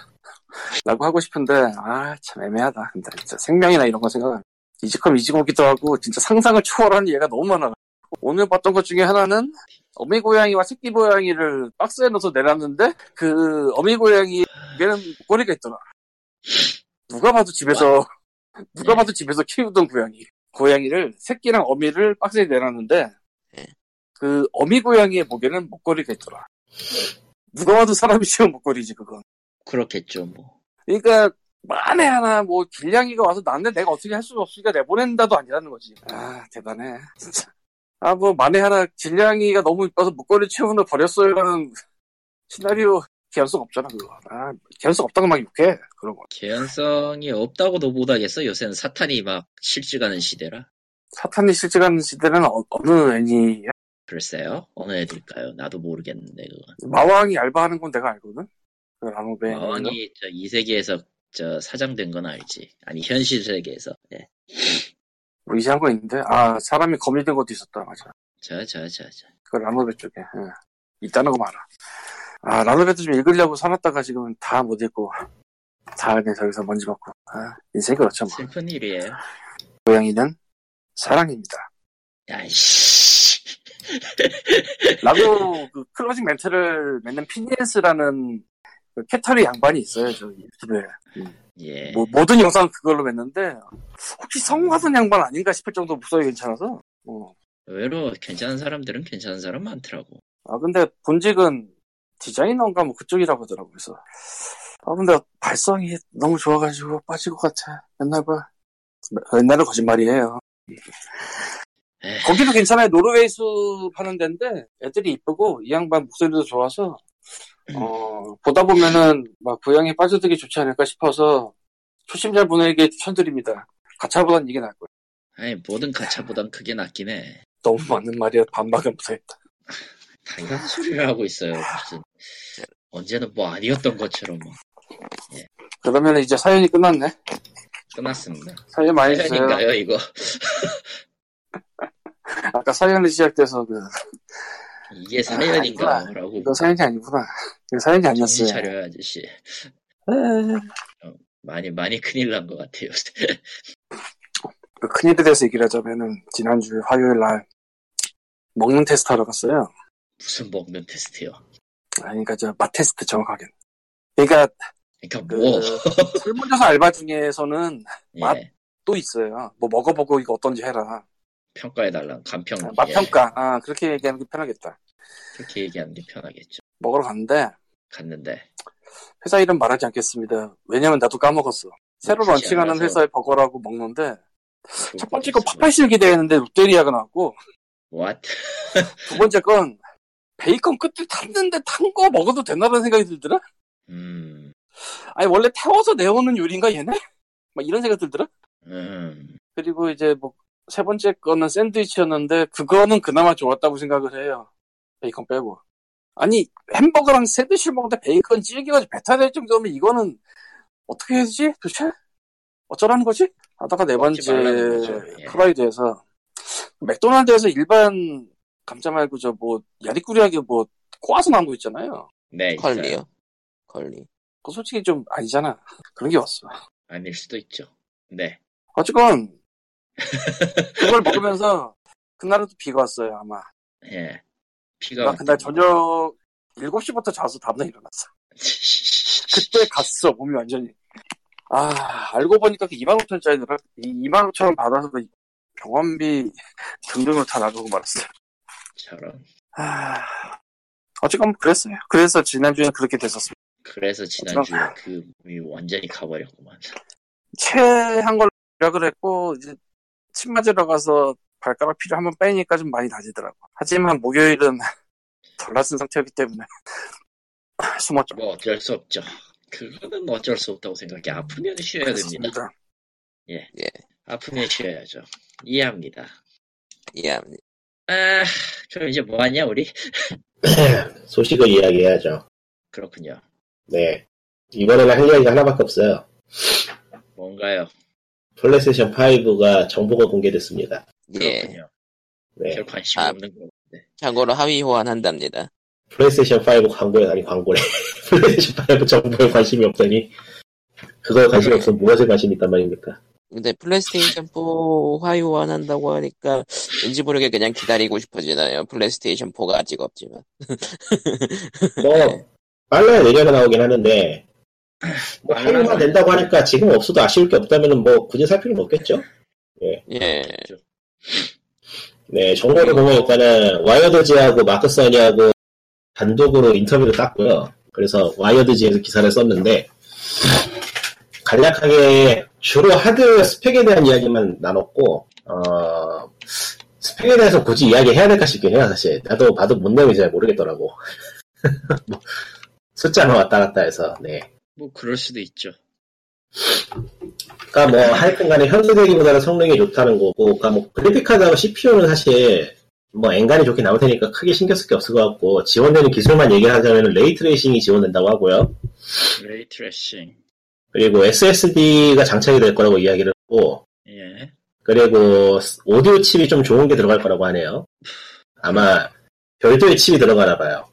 라고 하고 싶은데, 아, 참 애매하다. 근데 진짜 생명이나 이런 거 생각하면. 이지컴 이지고기도 하고, 진짜 상상을 초월하는 얘가 너무 많아. 오늘 봤던 것 중에 하나는, 어미 고양이와 새끼 고양이를 박스에 넣어서 내놨는데, 그, 어미 고양이에는 꼬리가 있더라. 누가 봐도 집에서, 누가 봐도 집에서 키우던 고양이. 고양이를, 새끼랑 어미를 박스에 내놨는데, 예. 그, 어미 고양이의 목에는 목걸이가 있더라. 누가 봐도 사람이 씌운 목걸이지, 그건. 그렇겠죠, 뭐. 그러니까 만에 하나 뭐 길냥이가 와서 나한테 내가 어떻게 할 수가 없으니까 내보낸다도 아니라는 거지. 아 대단해 진짜. 아 뭐 만에 하나 길냥이가 너무 이뻐서 목걸이 채우는 버렸어요라는 시나리오 개연성 없잖아 그거. 아 개연성 없다고 막 욕해 그런 거. 개연성이 없다고도 못하겠어. 요새는 사탄이 막 실직하는 시대라. 사탄이 실직하는 시대는 어, 느 애니야? 글쎄요. 어느 애들까요? 나도 모르겠는데, 그건. 마왕이 알바하는 건 내가 알거든. 그 라노베. 마왕이 저 이 세계에서 저 사장된 건 알지. 아니, 현실 세계에서. 예. 뭐 이상한 거 있는데 아 사람이 거미 된 것도 있었다 맞아. 저, 저, 저, 저. 그 라노베 쪽에 예. 있다는 거 말아. 아 라노베도 좀 읽으려고 사놨다가 지금 다 못 읽고 다 그냥 저기서 먼지 먹고. 아 인생이 그렇죠 뭐. 슬픈 일이에요. 고양이는 사랑입니다. 야, 씨. 라고 그 closing 멘트를 맺는 피니에스라는 그 cattery 양반이 있어요 저 유튜브에. 예. 뭐, 모든 영상 그걸로 맺는데 혹시 성우하신 양반 아닌가 싶을 정도 목소리 괜찮아서. 어. 의외로 괜찮은 사람들은 괜찮은 사람 많더라고. 아 근데 본직은 디자이너인가 뭐 그쪽이라고 하더라고 그래서 아 근데 발성이 너무 좋아가지고 빠질 것 같아 옛날 봐 옛날은 거짓말이에요 에이. 거기도 괜찮아요 노르웨이 숲 하는 데인데 애들이 이쁘고 이 양반 목소리도 좋아서 어 보다 보면은 막 고양이 빠져들기 좋지 않을까 싶어서 초심자분에게 추천드립니다 가차보단 이게 나을 거예요 아니, 모든 가차보단 그게 낫긴 해. 너무 맞는 말이야 반박은 못하겠다 당연한 소리를 하고 있어요. 무슨. 언제는 뭐 아니었던 것처럼 뭐. 그러면 이제 사연이 끝났네 끝났습니다. 사연 많이 주세요 사연인가요, 이거? 아까 사연이 시작돼서 그 이게 사연인가? 라고. 이거 사연이 아니구나. 이거 사연이 아니었어요. 차려요, 아저씨. 에, 많이, 많이 큰일 난 것 같아요. 그 큰일에 대해서 얘기를 하자면은 지난주 화요일 날 먹는 테스트 하러 갔어요. 무슨 먹는 테스트요? 아니, 그러니까 저 맛 테스트 정확하게. 그러니까 그러니까 그 뭐, 설문조사 알바 중에서는 맛? 예. 또 있어요. 뭐 먹어보고 이거 어떤지 해라. 평가해달라. 간평. 아, 맛 예. 평가. 아 그렇게 얘기하는 게 편하겠다. 그렇게 얘기하는 게 편하겠죠. 먹으러 갔는데 갔는데. 회사 이름 말하지 않겠습니다. 왜냐면 나도 까먹었어. 새로 런칭하는. 회사의 버거라고 먹는데 첫 번째 거 팥팥실 기대했는데 롯데리아가 나왔고 What? 두 번째 건 베이컨 끝을 탔는데 탄 거 먹어도 되나라는 생각이 들더라. 음, 아니 원래 태워서 내오는 요리인가 얘네? 막 이런 생각 들더라. 음, 그리고 이제 뭐 세 번째 거는 샌드위치였는데 그거는 그나마 좋았다고 생각을 해요. 베이컨 빼고. 아니 햄버거랑 샌드위치를 먹는데 베이컨 질겨가지고 배탈 될 정도면 이거는 어떻게 해야 되지? 도대체? 어쩌라는 거지? 하다가 네 번째. 예. 프라이드에서 맥도날드에서 일반 감자 말고 저 뭐 야리꾸리하게 뭐 꼬아서 나온 거 있잖아요. 네. 있어요. curly요? curly. 그거 솔직히 좀 아니잖아. 그런 게 왔어. 아닐 수도 있죠. 네. 어쨌건 그걸 먹으면서 그날은 또 비가 왔어요 아마. 예. 나 그날 저녁 7시부터 자서 다음날 일어났어. 그때 갔어, 몸이 완전히. 아, 알고 보니까 그 25,000원짜리더라. 25,000원 받아서 그 병원비 등등으로 다 나가고 말았어요. 저런. 아, 어쨌건 그랬어요. 그래서 지난주에 그렇게 됐었습니다. 그래서 지난주에 그 몸이 완전히 가버렸구만. 체한 걸로 시작을 했고, 이제 침 맞으러 가서 발가락 피를 한번 빼니까 좀 많이 나아지더라고. 하지만 목요일은 덜 나은 상태였기 때문에 숨었죠. 뭐 어쩔 수 없죠. 그거는 어쩔 수 없다고 생각해. 아프면 쉬어야 됩니다. 그렇습니다. 아프면 쉬어야죠. 이해합니다. 이해합니다. 아, 그럼 이제 뭐 하냐, 우리? 소식을 이야기해야죠. 그렇군요. 네. 이번에는 할 이야기가 하나밖에 없어요. 뭔가요? 플레이스테이션 5가 정보가 공개됐습니다. 예. 그렇군요. 네. 별 관심이 아. 없는 거. 참고로 하위 호환한답니다. 플레이스테이션 5 광고에 아니 광고래. 플레이스테이션 5 정보에 관심이 없더니 그거에 관심이 없으면 무엇에 관심이 있단 말입니까? 근데 플레이스테이션 4 하위 호환한다고 하니까 왠지 모르게 그냥 기다리고 싶어지나요. 플레이스테이션 4가 아직 없지만. 뭐 빨라야 내년에 나오긴 하는데 뭐 할인만 된다고 하니까 지금 없어도 아쉬울 게 없다면 뭐 굳이 살 필요는 없겠죠? 예. 네, 정보를 보면 일단은 와이어드지하고 마크서니하고 단독으로 인터뷰를 땄고요. 그래서 와이어드지에서 기사를 썼는데 간략하게 주로 하드웨어 스펙에 대한 이야기만 나눴고 어, 스펙에 대해서 굳이 이야기해야 될까 싶긴 해요 사실 나도 봐도 뭔 내용인지 잘 모르겠더라고 뭐, 숫자만 왔다 갔다 해서 네. 뭐 그럴 수도 있죠. 그러니까 뭐 하여튼 간에 현세대기보다는 성능이 좋다는 거고 그러니까 뭐 그래픽카드하고 CPU는 사실 뭐 엔간히 좋게 나올 테니까 크게 신경 쓸 게 없을 것 같고 지원되는 기술만 얘기하자면 ray tracing이 지원된다고 하고요 ray tracing. 그리고 SSD가 장착이 될 거라고 이야기를 했고 예. 그리고 오디오 칩이 좀 좋은 게 들어갈 거라고 하네요 아마 별도의 칩이 들어가나 봐요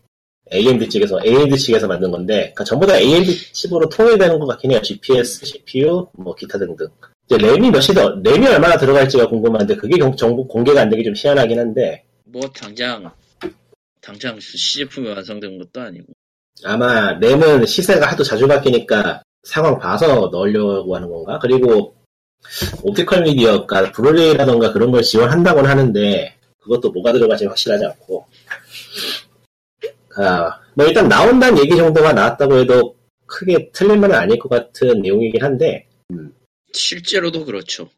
AMD 측에서 AMD 측에서 만든 건데 그러니까 전부 다 AMD 칩으로 통일되는 것 같긴 해요 GPU, CPU, 뭐 기타 등등 이제 램이 몇이 더 램이 얼마나 들어갈지가 궁금한데 그게 경- 정보 공개가 안 되기 좀 희한하긴 한데 뭐 당장 당장 시제품이 완성된 것도 아니고. 아마 램은 시세가 하도 자주 바뀌니까 상황 봐서 넣으려고 하는 건가? 그리고 옵티컬 미디어, 그러니까 브루레이라던가 그런 걸 지원한다고는 하는데 그것도 뭐가 들어갈지 확실하지 않고 아, 뭐 일단 나온다는 얘기 정도가 나왔다고 해도 크게 틀린 말은 아닐 것 같은 내용이긴 한데 실제로도 그렇죠.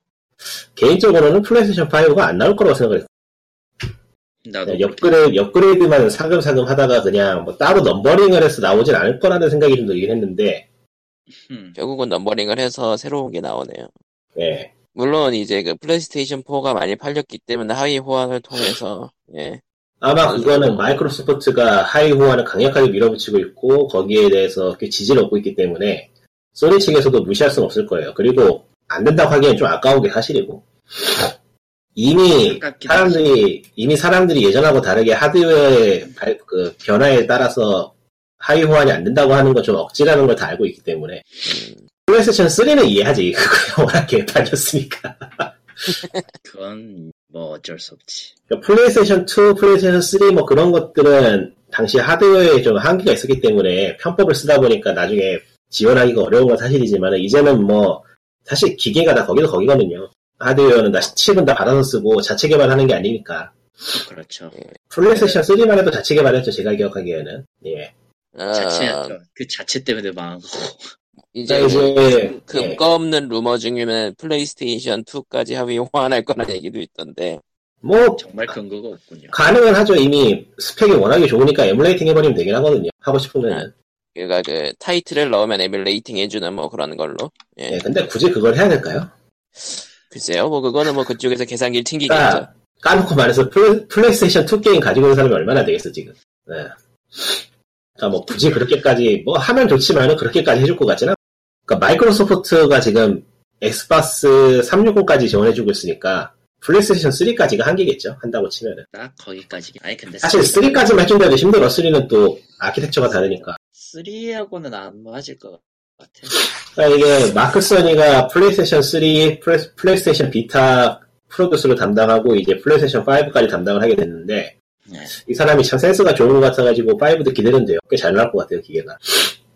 개인적으로는 플레이스테이션 5가 안 나올 거라고 생각을 했어요. 나도 네, 업그레이드, 업그레이드만 야금야금 하다가 그냥 뭐 따로 numbering을 해서 나오진 않을 거라는 생각이 좀 들긴 했는데 음, 결국은 numbering을 해서 새로운 게 나오네요. 예. 물론 이제 그 플레이스테이션 4가 많이 팔렸기 때문에 하위 호환을 통해서 예. 아마 그거는 마이크로소프트가 하위 호환을 강력하게 밀어붙이고 있고 거기에 대해서 지지를 얻고 있기 때문에 소니 측에서도 무시할 수는 없을 거예요. 그리고 안 된다고 하기엔 좀 아까운 게 사실이고. 이미 아깝긴 사람들이 이미 사람들이 예전하고 다르게 하드웨어의 발- 그 변화에 따라서 하위 호환이 안 된다고 하는 거좀 억지라는 걸 다 알고 있기 때문에. 음, 플레이스테이션 3는 이해하지. 그거 워낙 개판이었으니까. 그건 뭐 어쩔 수 없지. 그러니까 플레이스테이션 2, 플레이스테이션 3 뭐 그런 것들은 당시 하드웨어에 좀 한계가 있었기 때문에 편법을 쓰다 보니까 나중에 지원하기가 어려운 건 사실이지만 이제는 뭐 사실 기계가 다 거기도 거기거든요. 하드웨어는 다 칩은 다 받아서 쓰고 자체 개발하는 게 아니니까 그렇죠. 플레이스테이션 3만 해도 자체 개발했죠 제가 기억하기에는 예. 아, 자체였죠. 그 자체 때문에 망한 거고. 이제 그러니까 이제 예. 근거 없는 루머 중에는 플레이스테이션 2까지 하위 호환할 거란 얘기도 있던데 뭐 정말 근거가 없군요. 가능은 하죠 이미 스펙이 워낙에 좋으니까 emulating 해버리면 되긴 하거든요 하고 싶으면 그러니까 그 타이틀을 넣으면 emulating 해주는 뭐 그런 걸로 예. 예, 근데 굳이 그걸 해야 될까요? 글쎄요 뭐 그거는 뭐 그쪽에서 계산기를 튕기겠죠 그러니까 까놓고 말해서 플레, 플레이스테이션 2 게임 가지고 있는 사람이 얼마나 되겠어 지금. 네. 그러니까 뭐 굳이 그렇게까지 뭐 하면 좋지만은 그렇게까지 해줄 것 같지는. 않- 그러니까 마이크로소프트가 지금 엑스박스 360까지 지원해주고 있으니까 플레이스테이션 3까지가 한계겠죠. 한다고 치면은. 딱 거기까지. 아니 근데 사실 3까지만 해준다도 힘들어. 3는 또 아키텍처가 다르니까. 3하고는 안 맞을 것 같아. 그러니까 이게 마크 써니가 플레이스테이션 3, 플레이, 스테이션 비타 프로듀스를 담당하고 이제 플레이스테이션 5까지 담당을 하게 됐는데 네. 이 사람이 참 센스가 좋은 것 같아가지고 5도 기대되는데요. 꽤 잘 나올 것 같아요 기계가.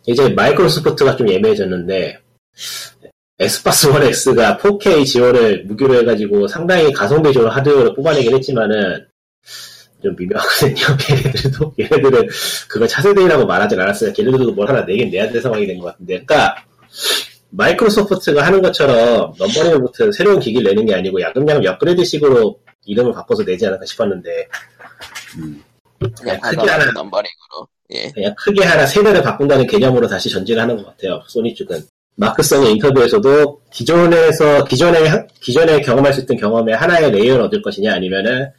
이제 마이크로소프트가 좀 애매해졌는데 엑스박스 원 X가 4K 지원을 무기로 해가지고 상당히 가성비 좋은 하드웨어를 뽑아내긴 했지만은 좀 미묘하거든요. 얘네들도 얘네들은 그거 차세대라고 말하진 않았어요. 걔네들도 뭘 하나 내긴 내야 될 상황이 된 것 같은데, 그러니까 마이크로소프트가 하는 것처럼 numbering부터 새로운 기기를 내는 게 아니고 야금야금 업그레이드식으로 이름을 바꿔서 내지 않을까 싶었는데 그냥 그냥 크게 하나 과감한 numbering으로. 예. 그냥 크게 하나 세대를 바꾼다는 개념으로 다시 전진을 하는 것 같아요. 소니 쪽은. 마크 서니의 인터뷰에서도 기존에서 기존에 하- 기존에 경험할 수 있던 경험에 하나의 레이어를 얻을 것이냐 아니면은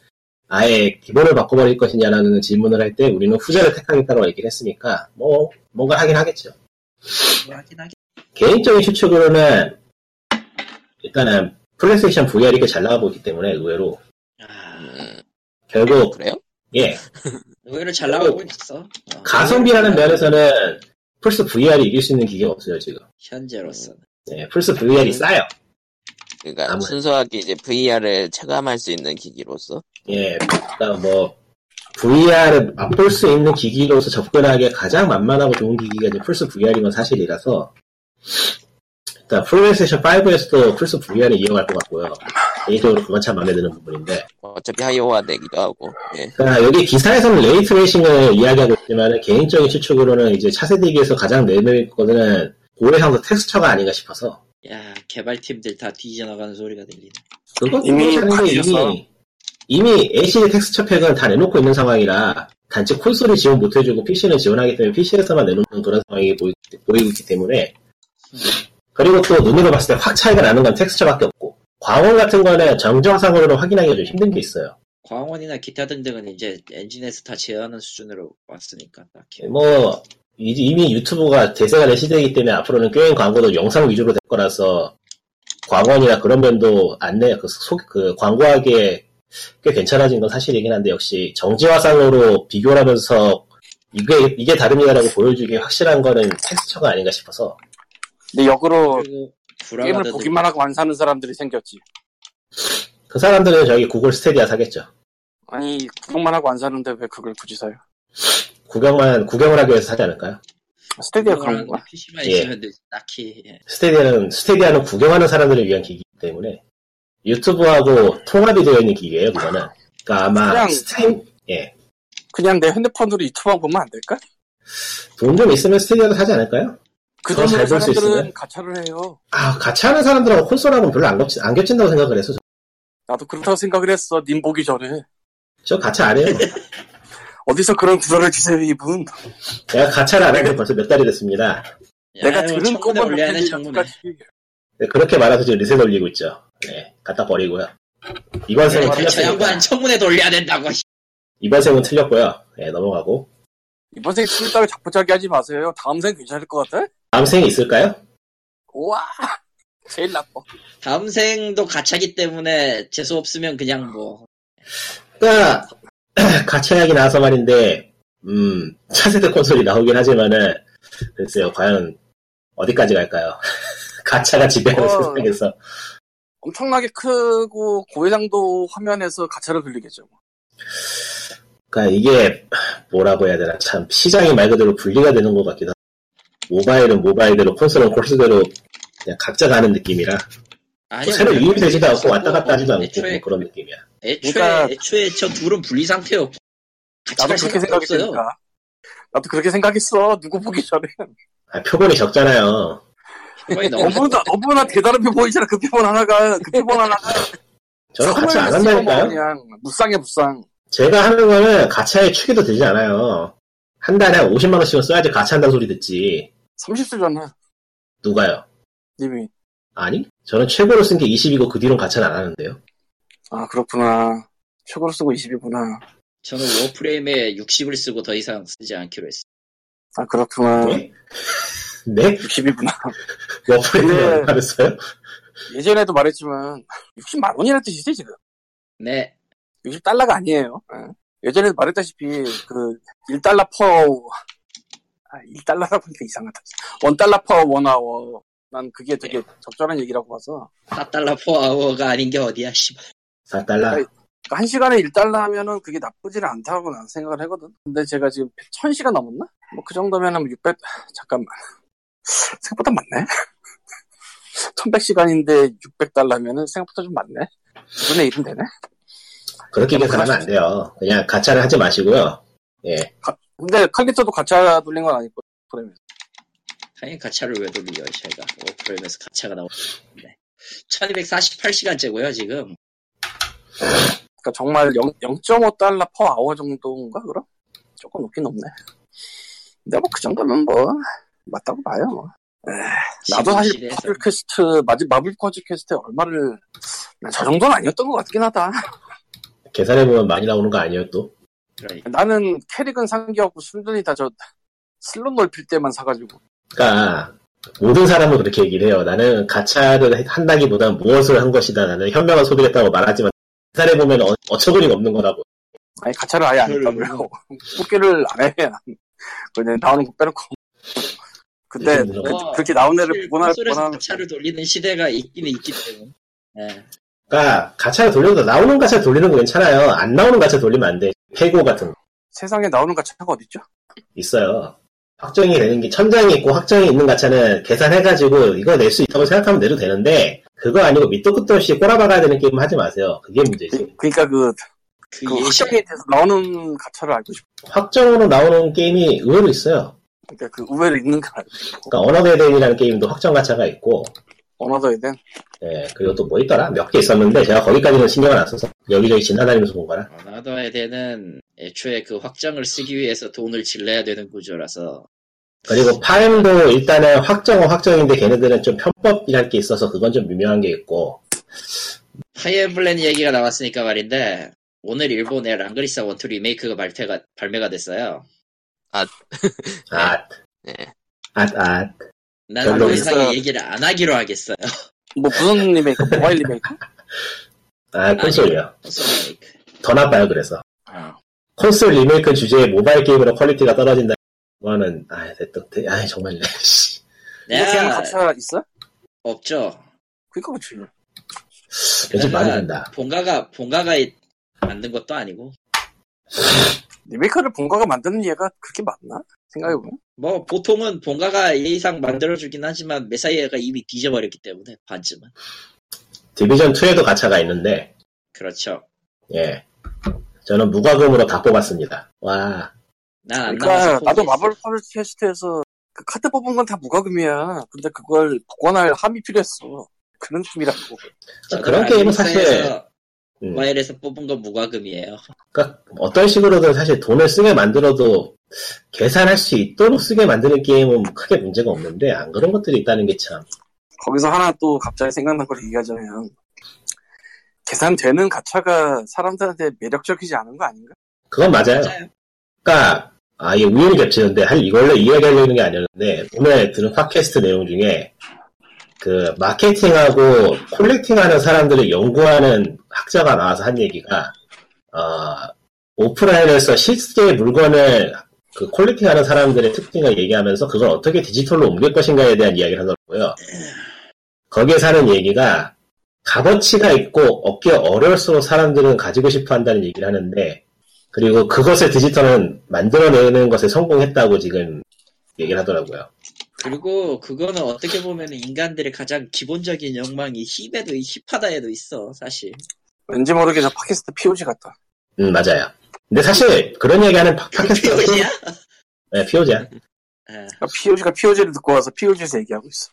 아예 기본을 바꿔버릴 것이냐라는 질문을 할 때 우리는 후자를 택하겠다고 얘기를 했으니까 뭐 뭔가 하긴 하겠죠. 뭐 하긴 하긴. 개인적인 추측으로는 일단은 플레이스테이션 VR이 꽤잘 나가고 있기 때문에 의외로 아, 음, 결국 그래요? 예 의외로 잘 나가고 있어. 어, 가성비라는 면에서는 플스 VR이 이길 수 있는 기계가 없어요 지금. 현재로서는. 예, 플스 VR이 싸요. 그러니까 아무래도. 순수하게 이제 VR을 체감할 수 있는 기기로서. 예, 그러니까 뭐 VR을 맛볼 수 있는 기기로서 접근하기에 가장 만만하고 좋은 기기가 이제 플스 VR인 건 사실이라서 일단 플레이스테이션 5에서도 플스 VR을 이용할 것 같고요. 개인적으로 그건 참 마음에 드는 부분인데 어차피 하위호환 되기도 하고. 예. 그러니까 여기 기사에서는 ray tracing을 이야기하고 있지만 개인적인 추측으로는 이제 차세대기에서 가장 내놓을 거는 고해상도 텍스처가 아닌가 싶어서 야, 개발팀들 다 뒤져나가는 소리가 들리네. 그거 이미. 이미 이미 LCD 텍스처 팩은 다 내놓고 있는 상황이라 단지 콘솔이 지원 못해주고 PC는 지원하기 때문에 PC에서만 내놓는 그런 상황이 보이, 보이고 있기 때문에 그리고 또 눈으로 봤을 때 확 차이가 나는 건 텍스처밖에 없고 광원 같은 거는 정정상으로는 확인하기가 좀 힘든 게 있어요. 광원이나 기타 등등은 이제 엔진에서 다 제어하는 수준으로 왔으니까 딱히. 뭐 이- 이미 유튜브가 대세가 된 시대이기 때문에 앞으로는 게임 광고도 영상 위주로 될 거라서 광원이나 그런 면도 안내 그, 소, 그 광고하기에 꽤 괜찮아진 건 사실이긴 한데 역시 정지화상으로 비교를 하면서 이게 이게 다릅니다라고 보여주기 확실한 거는 텍스처가 아닌가 싶어서 근데 역으로 그리고 게임을. 보기만 하고 안 사는 사람들이 생겼지. 그 사람들은 저기 구글 스테디아 사겠죠. 아니 구경만 하고 안 사는데 왜 그걸 굳이 사요? 구경만 구경을 하기 위해서 사지 않을까요? 스타디아 그런 거야? PC만 예. 있으면 되지. 딱히. 예. 스타디아는 스타디아는 구경하는 사람들을 위한 기기이기 때문에 유튜브하고 통합이 되어 있는 기계예요, 그거는. 그러니까 아마 그냥- stream 예. 그냥 내 핸드폰으로 유튜브만 보면 안 될까? 돈 좀 있으면 스타디아도 사지 않을까요? 그 돈으로 잘볼수 사람들은? 가차를 해요. 아, 가차 하는 사람들하고 콘솔하고는 별로 안, 겹치, 안 겹친다고 생각을 해서. 나도 그렇다고 생각을 했어. 님 보기 전에. 저 가차 안 해요. 어디서 그런 구라를 주세요, 이분. 내가 가차를 안한지 벌써 몇 달이 됐습니다. 내가 야, 이거 들은 것만 창문에. 가지. 네, 그렇게 말해서 지금 리셋 올리고 있죠. 네, 갖다 버리고요. 이번 생은 저 틀렸으니까. 양반 청문회 돌려야 된다고. 씨. 이번 생은 틀렸고요. 네, 넘어가고. 이번 생 틀렸다고 자꾸자기 하지 마세요. 다음 생 괜찮을 것 같아? 다음 생이 있을까요? 우와! 제일 나빠. 다음 생도 가차기 때문에 재수 없으면 그냥 뭐. 그니까, 가차 이야기 나와서 말인데, 음, 차세대 콘솔이 나오긴 하지만은, 글쎄요, 과연, 어디까지 갈까요? 가차가 지배하는 어. 세상에서. 엄청나게 크고 고해상도 화면에서 가차를 돌리겠죠. 뭐. 그러니까 이게 뭐라고 해야 되나 참 시장이 말 그대로 분리가 되는 것 같기도 하고 모바일은 모바일대로 콘솔은 콘솔대로 그냥 각자 가는 느낌이라 아니, 새로 유입되지도 않고 왔다 갔다 하지도 않고 애초에, 뭐 그런 느낌이야. 애초에, 그러니까- 애초에 저 둘은 분리 상태였고. 같이 나도 갈 그렇게. 생각했으니까. 나도 그렇게 생각했어. 누구 보기 전에. 아, 표본이 적잖아요. 너무나, 너무나 대단한 표 보이잖아. 그 표본 하나가, 그 표본 하나가. 저는 같이 안 한다니까요. 그냥, 무쌍이야, 무쌍. 제가 하는 거는 가차에 축에도 되지 않아요. 한 달에 한 50만 원씩은 써야지 가차 한다는 소리 듣지. 30 쓰잖아. 누가요? 님이. 아니? 저는 최고로 쓴 게 20이고 그 뒤로는 가차는 안 하는데요. 아, 그렇구나. 최고로 쓴 게 20이구나. 저는 워프레임에 60을 쓰고 더 이상 쓰지 않기로 했어요. 아, 그렇구나. 네? 네? 60이구나. 워프레임이 근데- 얼마를 써요? 예전에도 말했지만, 60만 원이라는 뜻이지, 지금. 네. 60달러가 아니에요. 예. 예전에도 말했다시피, 그, 1달러 퍼, 아, 1달러라고 하니까 이상하다. 1달러 퍼 원아워. 난 그게 되게 적절한 얘기라고 봐서. 4달러 포아워가 아닌 게 어디야, 씨발. 4달러. 한 시간에 1달러 하면은 그게 나쁘지는 않다고 난 생각을 하거든. 근데 제가 지금 1000시간 넘었나? 뭐 그 정도면은 600, 잠깐만. 생각보다 많네? 1100시간인데 600달러면은 생각보다 좀 많네? 2분의 1은 되네? 그렇게 계산하면 안 돼요. 그냥 가차를 하지 마시고요. 예. 근데 칼리토도 가차 돌린 건 아니고, 프레임에서. 당연히 가차를 왜 돌려, 제가. 오프레임에서 가차가 나오는데. 1248시간째고요, 지금. 그러니까 정말 0, 0.5달러 퍼 아워 정도인가, 그럼? 조금 높긴 높네. 근데 뭐 그 정도면 뭐, 맞다고 봐요, 뭐. 나도 사실. 마블 퀘스트, 마지, 마블 퍼즐 퀘스트에 얼마를, 난 저 정도는 아니었던 것 같긴 하다. 계산해보면 많이 나오는 거 아니에요, 또? 그러니까. 나는 캐릭은 상기하고 순전히 다 저 슬롯 넓힐 때만 사가지고. 그러니까 모든 사람은 그렇게 얘기를 해요. 나는 가차를 한다기보단 무엇을 한 것이다. 나는 현명한 소비를 했다고 말하지만 계산해보면 어, 어처구니가 없는 거라고. 아니, 가차를 아예 안 했다고요. 뽑기를 안 해. 그냥 나오는 거 빼놓고. 근데 그, 뭐, 그렇게 나온 애를 보나, 보나, 가차를 돌리는 시대가 있긴 있기 때문에. 예. 그러니까 가차를 돌려도 나오는 가차 돌리는 거 괜찮아요. 안 나오는 가차 돌리면 안 돼. 페고 같은 거 세상에 나오는 가차가 어딨죠? 있어요. 확정이 되는 게 천장이 있고 확정이 있는 가차는 계산해가지고 이거 낼 수 있다고 생각하면 내도 되는데 그거 아니고 밑도 끝도 없이 꼬라박아야 되는 게임 하지 마세요. 그게 문제지. 그, 러니까 그, 그 그 확정이 돼서 나오는 가차를 알고 싶어. 확정으로 나오는 게임이 의외로 있어요. 그러니까 그 의외로 있는 거 알고 싶어. 그러니까 언어데덴이라는 게임도 확정 가차가 있고 언어더에 된. 예, 그리고 또 뭐 있더라? 몇 개 있었는데, 제가 거기까지는 신경을 안 써서, 여기저기 지나다니면서 본 거라. 대는 애초에 그 확정을 쓰기 위해서 돈을 질러야 되는 구조라서 그리고 파엠도 일단은 확정은 확정인데, 걔네들은 좀 편법이랄 게 있어서, 그건 좀 미묘한 게 있고, 파이어 엠블렘 얘기가 나왔으니까 말인데 오늘 일본의 랑그릿사 one two 리메이크가 발표가 발매가 됐어요. 아, 네. 아, 아, 나는 더 이상 있어요. 얘기를 안 하기로 하겠어요. 뭐 무슨 리메이크? 모바일 리메이크? 아, 콘솔이요. 콘솔 리메이크. 더 나빠요, 그래서. 아, 콘솔 리메이크 주제에 모바일 게임으로 퀄리티가 떨어진다. 그거는, 아, 됐다. 아, 정말, 그냥 내가 가차 있어? 없죠. 그니까 그치. 요즘 많이 내가 된다. 본가가 본가가 이- 만든 것도 아니고 리메이크를 본가가 만드는 얘가 그렇게 맞나? 생각해보면. 뭐 보통은 본가가 예의상 만들어주긴 하지만 메사이어가 이미 뒤져버렸기 때문에 반쯤은 디비전 2에도 가차가 있는데, 그렇죠. 예. 저는 무과금으로 다 뽑았습니다. 와, 난안 그러니까 나도. 마블 팟캐스트에서 그 카드 뽑은 건 다 무과금이야. 근데 그걸 복원할 함이 필요했어. 그런 팀이라고. 저는 그런 게임은 사실, 음. 모바일에서 뽑은 건 무과금이에요. 그러니까 어떤 식으로든 사실 돈을 쓰게 만들어도 계산할 수 있도록 쓰게 만드는 게임은 크게 문제가 없는데 안 그런 것들이 있다는 게 참. 거기서 하나 또 갑자기 생각난 걸 얘기하자면 계산되는 가차가 사람들한테 매력적이지 않은 거 아닌가? 그건 맞아요. 맞아요. 그러니까 아 이게 우연히 겹치는데 할 이걸로 이야기하려는 게 아니었는데 오늘 들은 팟캐스트 내용 중에 그 마케팅하고 콜렉팅하는 사람들을 연구하는 학자가 나와서 한 얘기가 어, 오프라인에서 실제 물건을 그 콜렉팅하는 사람들의 특징을 얘기하면서 그걸 어떻게 디지털로 옮길 것인가에 대한 이야기를 하더라고요. 거기에 사는 얘기가 값어치가 있고 얻기 어려울수록 사람들은 가지고 싶어 한다는 얘기를 하는데 그리고 그것을 디지털은 만들어내는 것에 성공했다고 지금 얘기를 하더라고요. 그리고 그거는 어떻게 보면 인간들의 가장 기본적인 욕망이 힙에도 힙하다에도 있어 사실. 왠지 모르게 저 팟캐스트 POG 같다. 음, 맞아요. 근데 사실 그런 얘기하는 팟- 팟캐스트가 POG야? 네, 피오지야. 아, 그러니까 POG가 POG를 듣고 와서 POG에서 얘기하고 있어.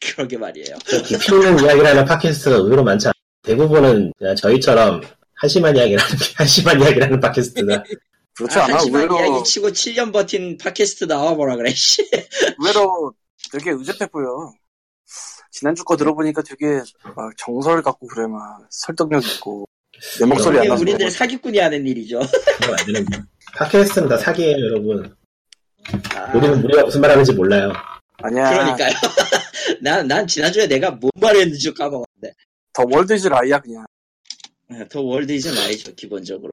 그러게 말이에요. 깊이 있는 이야기를 하는 팟캐스트가 의외로 많지 않아요. 대부분은 그냥 저희처럼 한심한 이야기를 하는, 한심한 이야기를 하는 팟캐스트가 그렇지 아, 않아? 의외로, 이야기 치고 7년 버틴 팟캐스트 나와보라 그래. 씨. 의외로 되게 보여. 지난주 거 들어보니까 되게 막 정설 같고 그래, 막 설득력 있고. 내 목소리 안 이게 나서. 우리들 사기꾼이 하는 일이죠. 안 되는. 팟캐스트는 다 사기예요, 여러분. 아, 우리는 우리가 무슨 말 하는지 몰라요. 아니야. 그러니까요. 난, 난 지난주에 내가 뭔 말했는지 까먹었는데. The world is lie야, 그냥. 아, the world is lie죠, 기본적으로.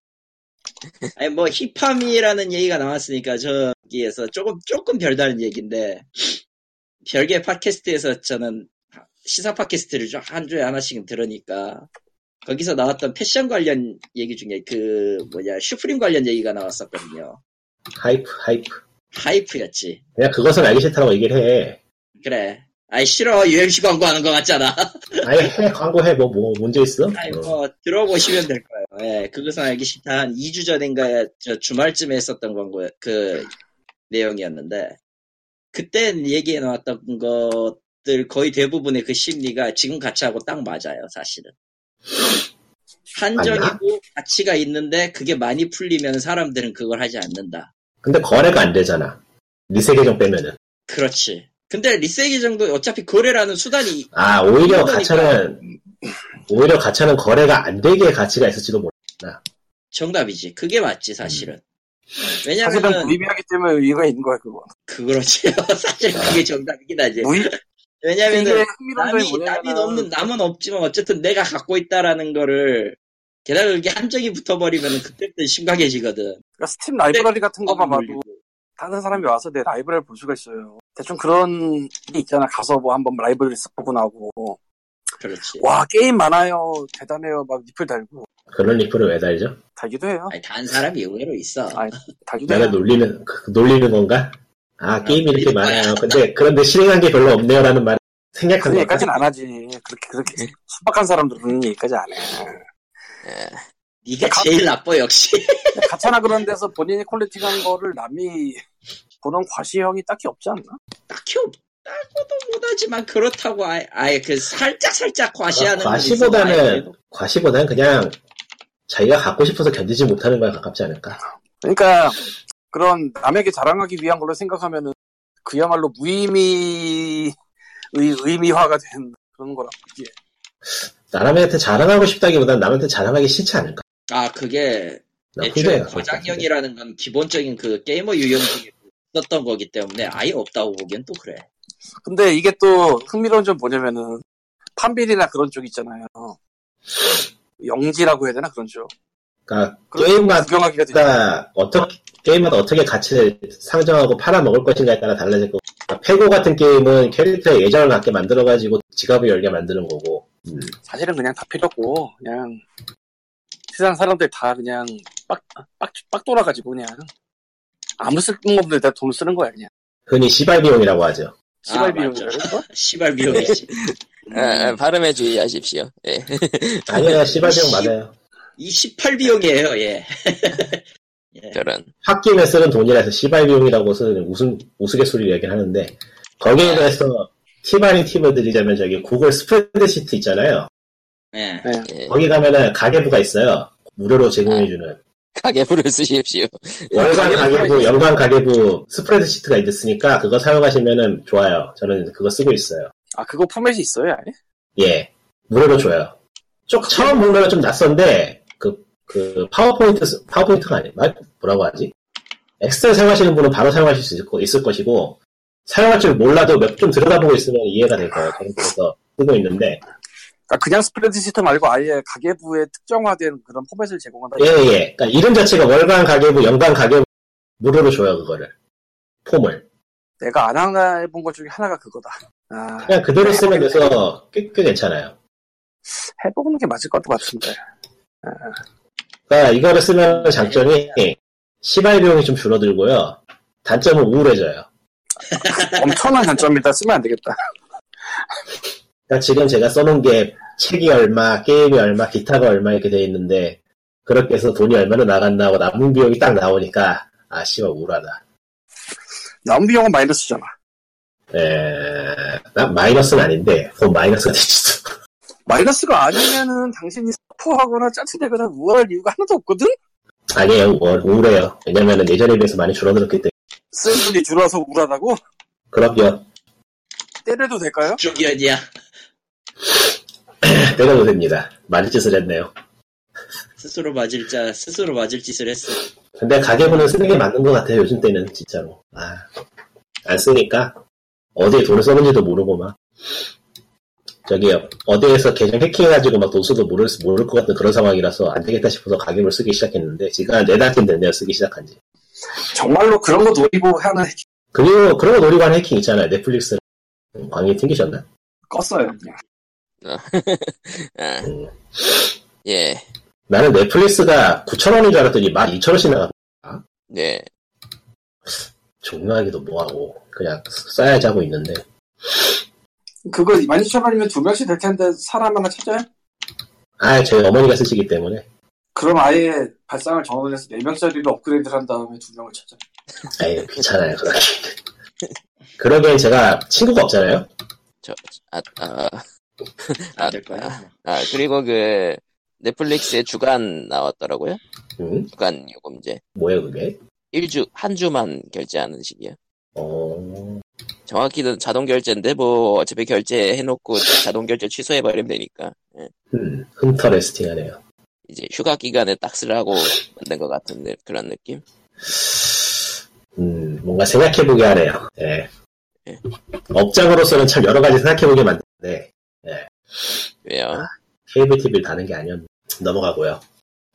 아니, 뭐, hip함이라는 얘기가 나왔으니까, 저기에서 조금, 조금 별다른 얘기인데, 별개 팟캐스트에서 저는 시사 팟캐스트를 좀한 주에 하나씩 들으니까, 거기서 나왔던 패션 관련 얘기 중에 그 뭐냐 슈프림 관련 얘기가 나왔었거든요. 하이프, 하이프. 하이프였지. 그냥 그것은 알기 싫다고 얘기를 해. 그래. 아이 싫어 UMC 광고하는 것 같잖아. 아예 해, 광고해. 뭐, 뭐, 문제 있어? 아이 어. 뭐 들어보시면 될 예, 그것은 알기 싫다. 한 2주 전인가 저 주말쯤에 했었던 광고 그 내용이었는데 그때 얘기해 나왔던 것들 거의 대부분의 그 심리가 지금 가치하고 딱 맞아요, 사실은. 한정이고 가치가 있는데 그게 많이 풀리면 사람들은 그걸 하지 않는다. 근데 거래가 안 되잖아. 리세 계정 빼면은. 그렇지. 근데 리세기 정도 어차피 거래라는 수단이 아, 오히려. 가차는, 오히려 가차는 거래가 안 되게 가치가 있을지도 모르겠다. 정답이지. 그게 맞지, 사실은. 사실은 왜냐면은, 무의미하기 때문에 의미가 있는 거야 그거. 그렇지. 사실 그게 정답이긴 하지. 무의 왜냐면은, 남이, 뭐냐면 남이 없는, 남은 없지만 어쨌든 내가 갖고 있다라는 거를, 게다가 그게 한정이 붙어버리면 그때부터 심각해지거든. 그러니까 스팀 라이브러리 같은 거만 어, 봐도 다른 사람이 와서 내 라이브러리를 볼 수가 있어요. 대충 그런 게 있잖아. 가서 뭐 한번 라이브러리 쓱 보고 나오고 그렇지. 와 게임 많아요. 대단해요. 막 리플 달고 그런 리플을 왜 달죠? 달기도 해요. 아니, 단 사람이 의외로 있어. 아니, 달기도 내가 해요. 놀리는, 그- 놀리는 건가? 아, 게임이 이렇게. 많아요. 근데, 그런데 실행한 게 별로 없네요라는 말 생략한 거 얘기까지는 안 하지. 그렇게 그렇게 순박한 사람들은 얘기까지 안 해. 네가 제일 나빠, 역시. 가차나 그런 데서 본인이 퀄리티한 거를 남이 보는 과시형이 딱히 없지 않나? 딱히 없 다고도 못하지만, 그렇다고 아예, 아예 그 살짝 살짝 과시하는 건 있어. 과시보다는, 과시보다는 그냥 자기가 갖고 싶어서 견디지 못하는 거에 가깝지 않을까? 그러니까 그런 남에게 자랑하기 위한 걸로 생각하면은 그야말로 무의미 의, 의미화가 된 그런 거라. 이게 남한테 자랑하고 싶다기보다는 남한테 자랑하기 싫지 않을까? 아, 그게 난 애초에. 과장형이라는 건 기본적인 그 게이머 유형 중에 있었던 거기 때문에 아예 없다고 보기엔 또 그래. 근데 이게 또 흥미로운 점 뭐냐면은 판빌이나 그런 쪽 있잖아요. 영지라고 해야 되나 그런 쪽. 그러니까 게임마다 어떻게 게임마다 어떻게 가치를 상정하고 팔아먹을 것인가에 따라 달라질 거고 그러니까 페고 같은 게임은 캐릭터의 예정을 갖게 만들어가지고 지갑을 열게 만드는 거고 음. 사실은 그냥 다 필요 없고 그냥 세상 사람들 다 그냥 빡, 빡, 빡 돌아가지고 그냥 아무 쓸모없는 데 다 돈을 쓰는 거야 그냥 흔히 시발 비용이라고 하죠. 시발 아, 비용이라고? 시발 비용이지. 아, 아, 발음에 주의하십시오. 예. 아니야 시발 비용 시- 맞아요. 이 18비용이에요, 예. 저런. 홧김에 쓰는 돈이라서 시발 비용이라고 쓰는 우스, 우스갯소리 얘기를 하는데 거기에 대해서 팁 아닌 팁을 드리자면 저기 구글 스프레드시트 있잖아요. 예. 네. 예. 거기 가면은 가계부가 있어요. 무료로 제공해주는 가계부를 쓰십시오. 월간 가계부, 연간 가계부 스프레드 시트가 있으니까 그거 사용하시면은 좋아요. 저는 그거 쓰고 있어요. 아 그거 포맷이 있어요 아예? 예, 무료로 줘요. 좀 처음 보면은 좀 낯선데 그, 그 파워포인트 스- 파워포인트가 아니 말 뭐라고 하지? 엑셀 사용하시는 분은 바로 사용하실 수 있을, 거- 있을 것이고 사용할 줄 몰라도 몇 좀 들여다보고 있으면 이해가 될 거예요. 그래서 쓰고 있는데 그러니까 그냥 스프레드시트 말고 아예 가계부에 특정화된 그런 포맷을 제공한다. 예, 예. 그러니까 이름 자체가 월간 가계부, 연간 가계부 무료로 줘요 그거를 폼을 내가 안 해본 것 중에 하나가 그거다. 아, 그냥 그대로 쓰면 돼서 꽤, 꽤 괜찮아요. 해보는 게 맞을 것 같은데. 그러니까 이거를 쓰면 장점이 시발 비용이 좀 줄어들고요. 단점은 우울해져요. 엄청난 단점이다. 쓰면 안 되겠다. 그러니까 지금 제가 써놓은 게 책이 얼마, 게임이 얼마, 기타가 얼마 이렇게 돼 있는데 그렇게 해서 돈이 얼마나 나갔나 하고 남은 비용이 딱 나오니까 아 씨발 우울하다. 나온 비용은 마이너스잖아. 에... 난 마이너스는 아닌데 곧 마이너스가 될지도. 마이너스가 아니면은 당신이 스포하거나 짜증내거나 우월할 이유가 하나도 없거든? 아니에요 우울, 우울해요. 왜냐면은 예전에 비해서 많이 줄어들었기 때문에. 쓴 분이 줄어서 우울하다고? 그럼요. 때려도 될까요? 쪽이언이야. 때려도 됩니다. 많은 짓을 했네요. 스스로 맞을 자, 스스로 맞을 짓을 했어. 근데 가계부는 쓰는 게 맞는 것 같아요, 요즘 때는, 진짜로. 아, 안 쓰니까, 어디에 돈을 썼는지도 모르고 막. 저기, 어디에서 계정 해킹해가지고 막 돈 써도 모를, 모를 것 같은 그런 상황이라서 안 되겠다 싶어서 가계부를 쓰기 시작했는데, 지금 한 네 달쯤 됐네요, 쓰기 시작한 지. 정말로 그런 거 노리고 하는 그리고, 그런 거 노리고 하는 해킹 있잖아요, 넷플릭스. 음, 광이 튕기셨나? 껐어요. 그냥. 아, 음. 예, 나는 넷플릭스가 9,000원인 줄 알았더니 12,000원씩 나가. 네. 종료하기도 뭐하고, 그냥 써야지 하고 있는데. 그거 12,000원이면 두 명씩 될 텐데 사람 하나 찾아요? 아, 저희 어머니가 쓰시기 때문에. 그럼 아예 발상을 정원해서 4명짜리로 업그레이드를 한 다음에 두 명을 찾아. 에이, 귀찮아요, 그러기. 그러기엔 제가 친구가 없잖아요? 저, 아, 아, 안될 거야. 아, 아, 그리고 그, 넷플릭스에 주간 나왔더라고요. 응? 주간 요금제. 뭐예요, 그게? 1주, 한 주만 결제하는 식이요. 어, 정확히는 자동 결제인데, 뭐, 어차피 결제해 놓고 자동 결제 취소해 버리면 되니까. 예. 음, 흠터레스팅 하네요. 이제 휴가 기간에 딱 쓰라고 만든 것 같은 느- 그런 느낌? 음, 뭔가 생각해보게 하네요. 예. 예. 업장으로서는 참 여러 가지 생각해보게 만드는데, 왜요? 케이블 TV를 다는 게 아니었, 넘어가고요.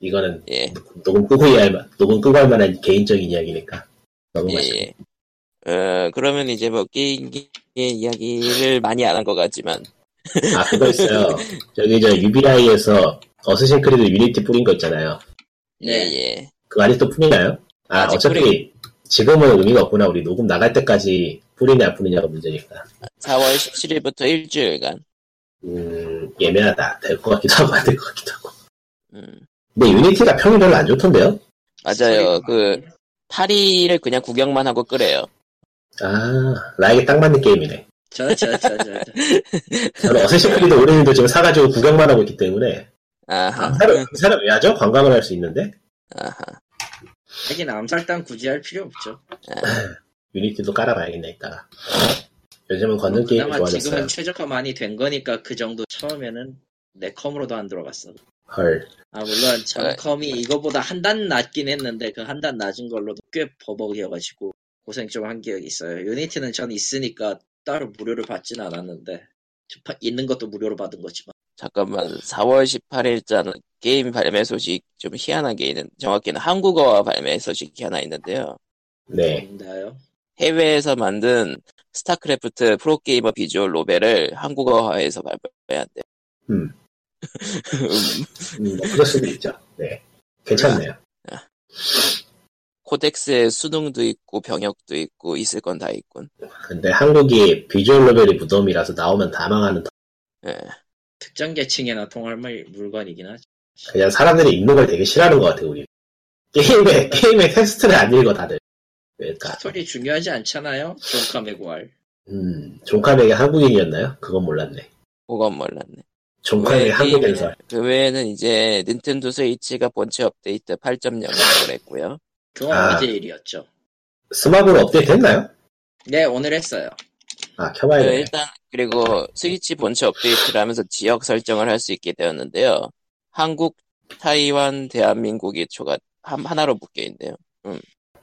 이거는 예, 녹음 끄고 할, 만- 녹음 끄고 할 만한 개인적인 이야기니까. 예, 넘어가시죠. 예. 어, 그러면 이제 뭐, 게임의 이야기를 많이 안 한 것 같지만, 아, 그거 있어요. 저기 저 UBI에서 어쌔신 크리드 유니티 뿌린 거 있잖아요. 예, 네. 예. 그거 아직도 뿌리나요? 아, 아직 어차피 지금은 의미가 없구나. 우리 녹음 나갈 때까지 뿌리냐 안 뿌리냐가 문제니까. 4월 17일부터 일주일간, 음, 예매하다. 될 것 같기도 하고 안 될 것 같기도 하고. 음, 근데 유니티가 평이 별로 안 좋던데요? 맞아요. 그, 파리를 그냥 구경만 하고 끄래요. 아, 나에게 딱 맞는 게임이네. 저, 저, 저, 저, 저. 저는 어쌔신 크리드 오리진도 지금 사가지고 구경만 하고 있기 때문에 아하, 그 사람, 그 사람 왜 하죠? 관광을 할 수 있는데 아하. 하긴 암살당 굳이 할 필요 없죠. 유니티도 깔아봐야겠네 이따가 요즘은 건능 게임이 그나마 좋아졌어요 지금은 최적화 많이 된 거니까 그 정도 처음에는 내 컴으로도 안 들어갔어. 헐 아 물론 전 컴이 이거보다 한 단 낮긴 했는데 그 한 단 낮은 걸로도 꽤 버벅이어가지고 고생 좀 한 기억이 있어요. 유니티는 전 있으니까 따로 무료를 받진 않았는데 저 파- 있는 것도 무료로 받은 거지만 잠깐만, 4월 18일자는 게임 발매 소식 좀 희한하게 있는, 정확히는 한국어화 발매 소식이 하나 있는데요. 네 뭔가요? 해외에서 만든 스타크래프트 프로게이머 visual novel을 한국어화해서 발표해야 돼. 음. 음, 뭐 그럴 수도 있죠 네 괜찮네요 코덱스에 수능도 있고 병역도 있고 있을 건 다 있군. 근데 한국이 visual novel의 무덤이라서 나오면 다 망하는 터- 예. 특정 계층에나 통할 물- 물건이긴 하죠. 그냥 사람들이 읽는 걸 되게 싫어하는 것 같아요 우리 게임에 게임의 텍스트를 안 읽어 다들 그러니까 스토리 중요하지 않잖아요. 존카메 구할. 음 존 카맥이 한국인이었나요? 그건 몰랐네 그건 몰랐네. 존 카맥이 왜 한국 게임에- 연설 그 외에는 이제 닌텐도 스위치가 본체 업데이트 8.0을 했고요. 그건 아. 어제 일이었죠. 스마트로 업데이트 했나요? 네 오늘 했어요. 아그 켜봐야 되네 일단 그리고 스위치 본체 업데이트를 하면서 지역 설정을 할 수 있게 되었는데요. 한국, 타이완, 대한민국이 초가 한, 하나로 묶여 있네요.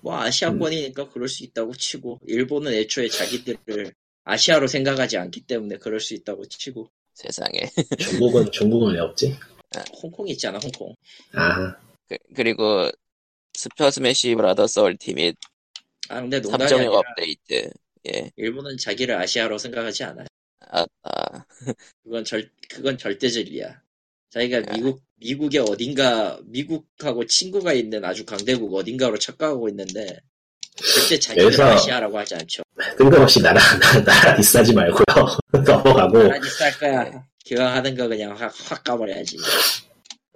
뭐 아시아권이니까 그럴 수 있다고 치고 일본은 애초에 자기들을 아시아로 생각하지 않기 때문에 그럴 수 있다고 치고 세상에. 중국은 중국은 왜 없지? 홍콩 있잖아 홍콩. 아 그, 그리고 슈퍼 스매시 브라더스 얼티밋 아 근데 농담이 3.0 아니라 업데이트. 예. 일본은 자기를 아시아로 생각하지 않아요. 아, 아, 그건 절 그건 절대 진리야. 자기가 야. 미국 미국의 어딘가 미국하고 친구가 있는 아주 강대국 어딘가로 착각하고 있는데 자기를 여기서- 아시아라고 하지 않죠. 뜬금없이 나라 나- 나라 디싸지 말고요 넘어가고 아니 쌀 거야. 기왕하는 거 그냥 확, 확 까버려야지.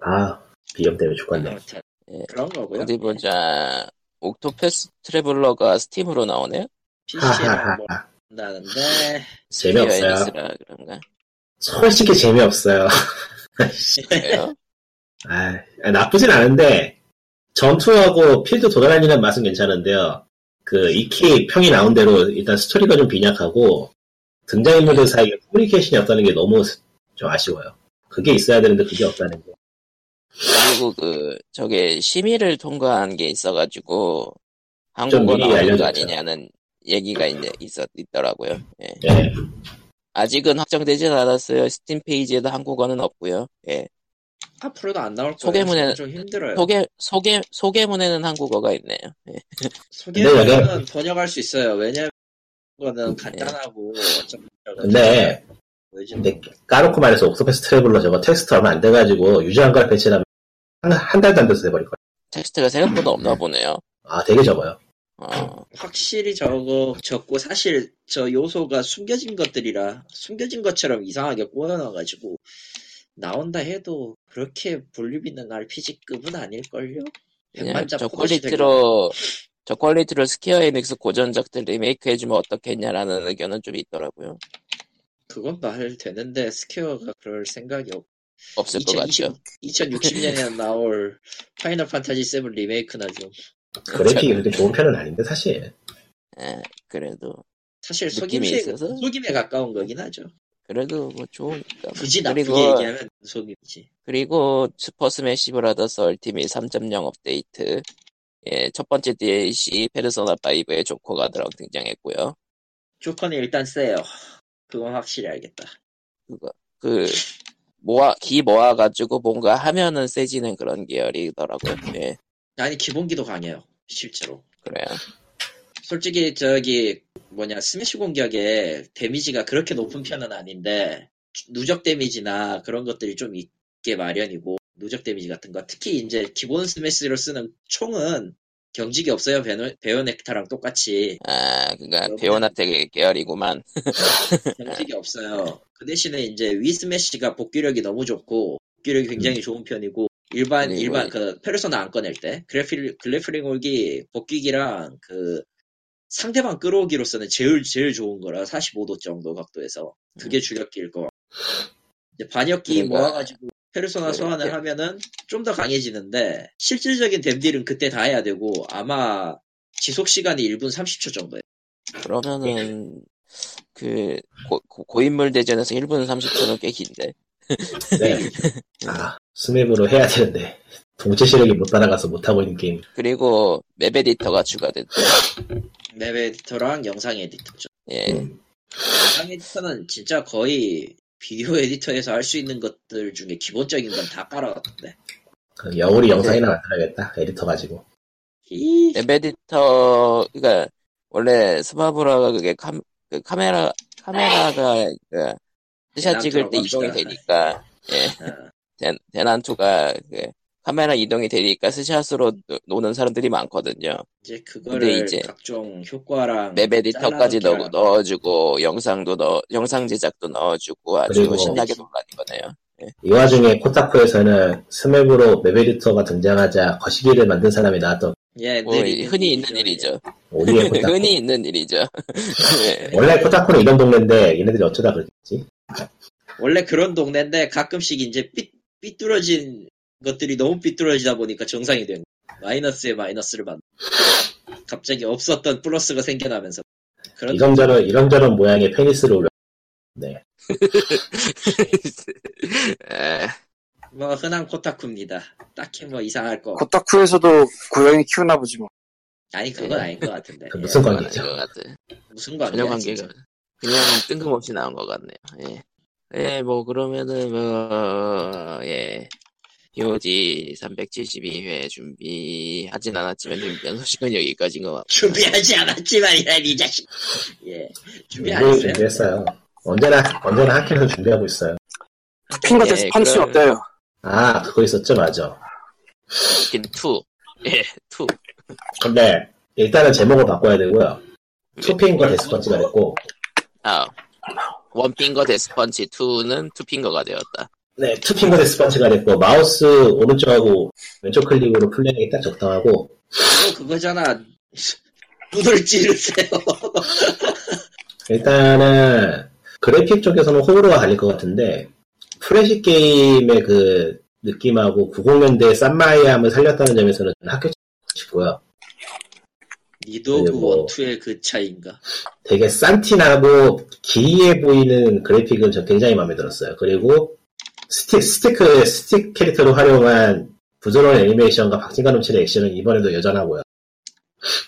아 비염 때문에 죽겠네 아무튼 예. 그런 거고요. 어디 보자. 옥토패스 트래블러가 스팀으로 나오네요? PC랑 뭐 한다는데 재미없어요. 그런가? 솔직히 재미없어요? 아 나쁘진 않은데 전투하고 필드 돌아다니는 맛은 괜찮은데요 그 익히 평이 나온 대로 일단 스토리가 좀 빈약하고 등장인물들 사이에 커뮤니케이션이 없다는 게 너무 좀 아쉬워요 그게 있어야 되는데 그게 없다는 게 그리고 그, 저게 심의를 통과한 게 있어가지고, 좀 한국어 나오는 거. 아니냐는 얘기가 있, 있었, 있더라고요. 예. 예. 아직은 확정되진 않았어요. 스팀 페이지에도 한국어는 없고요. 예. 앞으로도 안 나올 거예요. 소개문에는- 좀 힘들어요. 소개, 소개, 소개문에는 한국어가 있네요. 예. 소개문은 번역할 수 있어요. 왜냐면 이거는 간단하고 어차피 근데 까놓고 말해서 옥토패스 트래블러 저거 텍스트 얼마 안 돼가지고 유저 한글화 패치라면 한, 한 달도 안 돼서 돼버릴 거예요. 텍스트가 생각보다 없나 보네요. 아 되게 적어요. 어, 확실히 저거 적고 사실 저 요소가 숨겨진 것들이라 숨겨진 것처럼 이상하게 꼬여놔가지고 나온다 해도 그렇게 볼륨 있는 RPG급은 아닐걸요? 그냥 100만 자 저 퀄리티로 저 퀄리티로 스퀘어 에닉스 고전작들 리메이크 해주면 어떻겠냐라는 의견은 좀 있더라고요. 그건 말 되는데 스퀘어가 그럴 생각이 없. 없을 것 같죠. 2060년에 나올 파이널 판타지 7 리메이크나 좀 그래픽이 그렇게 좋은 편은 아닌데 사실. 예, 그래도 사실 느낌이 속임에 있어서? 속임에 가까운 거긴 하죠. 그래도 뭐 좋으니까. 굳이 나쁘게 그리고 얘기하면 속임이지. 그리고 슈퍼 스매시 브라더스 얼티밋 3.0 업데이트. 예, 첫 번째 DLC 페르소나 5의 조커가 들어 등장했고요. 조커가 일단 세요. 그건 확실히 알겠다. 그거 그 모아 기 모아 가지고 뭔가 하면은 세지는 그런 계열이더라고요. 예, 아니 기본기도 강해요. 실제로. 그래요. 솔직히 저기 뭐냐 스매시 공격에 데미지가 그렇게 높은 편은 아닌데 누적 데미지나 그런 것들이 좀 있게 마련이고 누적 데미지 같은 거 특히 이제 기본 스매시로 쓰는 총은 경직이 없어요 베노, 베요넥타랑 똑같이 아, 그니까? 베오나텍 계열이구만. 경직이 없어요 그 대신에 이제 위 스매시가 복귀력이 너무 좋고 복귀력이 굉장히 좋은 편이고 일반 일반 이- 그 페르소나 안 꺼낼 때 그래필 글래프링 홀기 복귀기랑 그 상대방 끌어오기로서는 제일 제일 좋은 거라 45도 정도 각도에서 그게 주력기일 거. 이제 반역기 음. 그러니까- 모아가지고 페르소나 소환을 그렇게- 하면은 좀 더 강해지는데 실질적인 댐딜은 그때 다 해야 되고 아마 지속 시간이 1분 30초 정도예요. 그러면은 그 고, 인물 대전에서 1분 30초는 꽤 긴데. 네. 아 스맵으로 해야 되는데 동체 시력이 못 따라가서 못 하고 있는 게임. 그리고 맵 에디터가 추가됐대. 맵 에디터랑 영상 에디터죠. 예. 음. 영상 에디터는 진짜 거의 비디오 에디터에서 할 수 있는 것들 중에 기본적인 건 다 깔아놨던데. 그 여울이 영상이나 만들어야겠다. 에디터 가지고. 이 맵 에디터 그러니까 원래 스마브라가 그게 카, 그 카메라 카메라가 그 스샷 찍을 때 이동이. 되니까 예. 어, 대, 대난투가 그 카메라 이동이 되니까 스샷으로 노- 노는 사람들이 많거든요. 이제 근데 그거를 이제 각종 효과랑 맵 에디터까지 넣, 잘라놓기랑 넣어주고 영상도 넣어 영상 제작도 넣어주고 아주 신나게 논란이 거네요. 이 와중에 코타쿠에서는 스맵으로 맵 에디터가 등장하자 거시기를 만든 사람이 나왔던 예, 뭐늘 흔히 있는 일이죠. 일이죠. 오리의 코타쿠. 흔히 있는 일이죠. 예. 원래 코타쿠는 이런 동네인데 얘네들이 어쩌다 그랬지? 원래 그런 동네인데 가끔씩 이제 삐, 삐뚤어진 것들이 너무 삐뚤어지다 보니까 정상이 된. 마이너스에 마이너스를 받는 갑자기 없었던 플러스가 생겨나면서 그런 이런저런 이런저런 모양의 페니스를 올려. 네. 에, 뭐 흔한 코타쿠입니다. 딱히 뭐 이상할 거 코타쿠에서도 고양이 키우나 보지 뭐. 아니 그건 아닌 것 같은데 그 예, 무슨 관계죠? 아닌 것 같아. 무슨 관계야 전혀 관계가. 그냥 뜬금없이 나온 것 같네요. 예. 예, 뭐 그러면은 뭐 예. POG 372회 준비하진 않았지만 준비한 소식은 여기까지인 것 같고 준비하지 않았지만 이라 이 자식 예 준비 안 준비 했어요 준비했어요. 언제나 언제나 학교에서 준비하고 있어요. 핑거 예, 데스 펀치 그럼- 어때요? 아 그거 있었죠, 맞아. 스킨 2. 예, 2. 근데 일단은 제목을 바꿔야 되고요. 투핑과 데스펀치가 됐고, 아, 원핑거 데스펀치 2는 투핑거가 되었다. 네 투핑과 데스펀치가 됐고 마우스 오른쪽하고 왼쪽 클릭으로 플레이하기 딱 적당하고 또 그거잖아 눈을 찌르세요 일단은 그래픽 쪽에서는 호불호가 갈릴 것 같은데 프레시 게임의 그 느낌하고 90년대 쌈마이함을 살렸다는 점에서는 학교 싶고요. 니도 그 네, 뭐- one two의 그 차이인가 되게 싼티나고 기이해 보이는 그래픽은 저 굉장히 마음에 들었어요. 그리고 스틱, 스티크, 스틱 캐릭터로 활용한 부드러운 애니메이션과 박진감 넘치는 액션은 이번에도 여전하고요.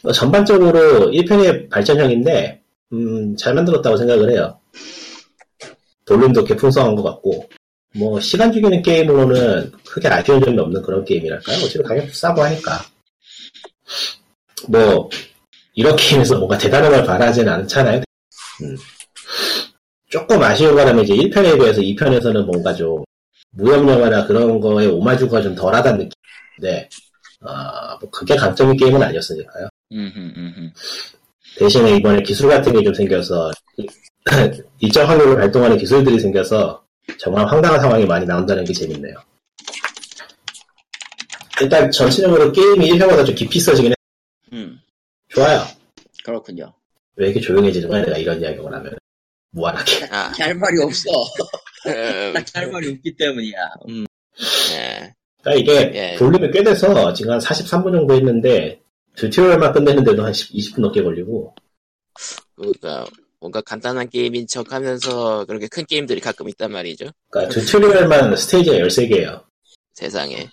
어, 전반적으로 1편의 발전형인데, 음, 잘 만들었다고 생각을 해요. 볼륨도 꽤 풍성한 것 같고, 뭐, 시간 죽이는 게임으로는 크게 아쉬운 점이 없는 그런 게임이랄까요? 어차피 가격도 싸고 하니까. 뭐, 이런 게임에서 뭔가 대단한 걸 바라지는 않잖아요. 음. 조금 아쉬운 거라면 이제 1편에 비해서 2편에서는 뭔가 좀 무협 영화나 그런 거에 오마주가 좀 덜하다는 느낌인데 아, 뭐 그게 강점인 게임은 아니었으니까요. 대신에 이번에 기술 같은 게 좀 생겨서 일정 확률로 발동하는 기술들이 생겨서 정말 황당한 상황이 많이 나온다는 게 재밌네요. 일단 전체적으로 게임이 1편보다 좀 깊이 써지긴 해. 음, 좋아요. 그렇군요. 왜 이렇게 조용해지는 거야 내가 이런 이야기를 하면 무한하게. 아, 할 말이 없어. 음, 딱할 말이 없기 때문이야. 음, 예. 그러니까 이게 예. 볼륨이 꽤 돼서 지금 한 43분 정도 했는데 튜토리얼만 끝내는데도 한 10, 20 분 넘게 걸리고 그러니까 뭔가 간단한 게임인 척 하면서 그렇게 큰 게임들이 가끔 있단 말이죠. 그러니까 튜토리얼만 스테이지가 13개예요. 세상에.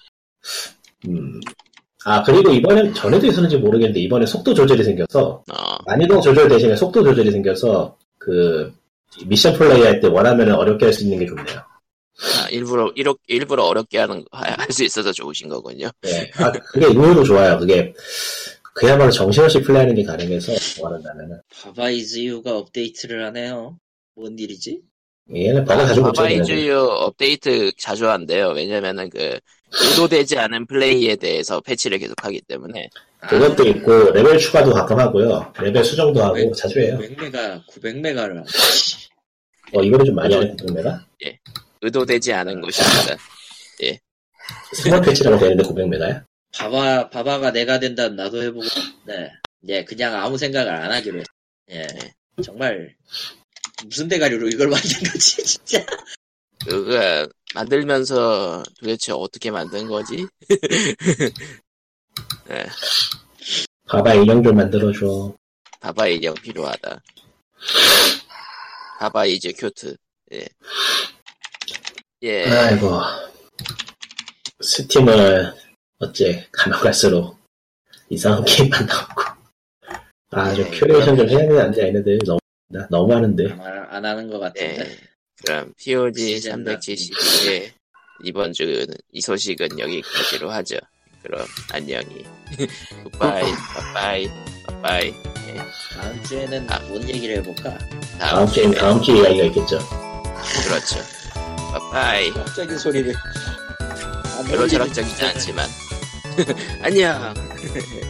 음. 아 그리고 이번엔 전에도 있었는지 모르겠는데 이번에 속도 조절이 생겨서 어, 난이도 조절 대신에 속도 조절이 생겨서 그 미션 플레이 할 때 원하면 어렵게 할 수 있는 게 좋네요. 아, 일부러 일어, 일부러 어렵게 하는 할 수 있어서 좋으신 거군요. 네. 아 그게 의외로 좋아요. 그게 그야말로 정신없이 플레이하는 게 가능해서 원한다면은 Baba Is You가 업데이트를 하네요. 뭔 일이지? 얘는 버그 자주 되는데 Baba Is You 업데이트 자주 한대요. 왜냐면은 그 의도되지 않은 플레이에 대해서 패치를 계속하기 때문에 그것도 있고 레벨 추가도 가끔 하고요. 레벨 수정도 하고 왜? 자주 해요. 900메가, 900메가를. 어 이거는 좀 많이 하는 구매가 의도되지 않은 것입니다. small patch라고 되는데 900메가야? 바바, 바바가 내가 된다면 나도 해보고, 네. 예, 그냥 아무 생각을 안 하기로 했어. 예. 정말, 무슨 대가리로 이걸 만든 거지, 진짜. 그거 만들면서 도대체 어떻게 만든 거지? 예, 봐봐 인형 좀 만들어줘. 바바 인형 필요하다. Baba is cute. 예. 예. 아이고 스팀을 어째 가면 갈수록 이상한 게임만 나오고 아좀 네, 큐레이션 좀 해야 되지 않냐 얘네들 너무 나- 너무 하는데 말안 하는 것 같은데. 예. 그럼 POG 시즌다. 372회 이번 주는 이 소식은 여기까지로 하죠. 그럼 안녕히. 굿바이, 바이바이, 바이바이. 다음 주에는 아. 뭔 얘기를 해볼까? 다음 다음 주에 주에 다음 주에 이야기가 있겠죠. 그렇죠. 바이바이. 갑자기 소리를. 안 별로 들리는 철학적이지 않지만. 안녕.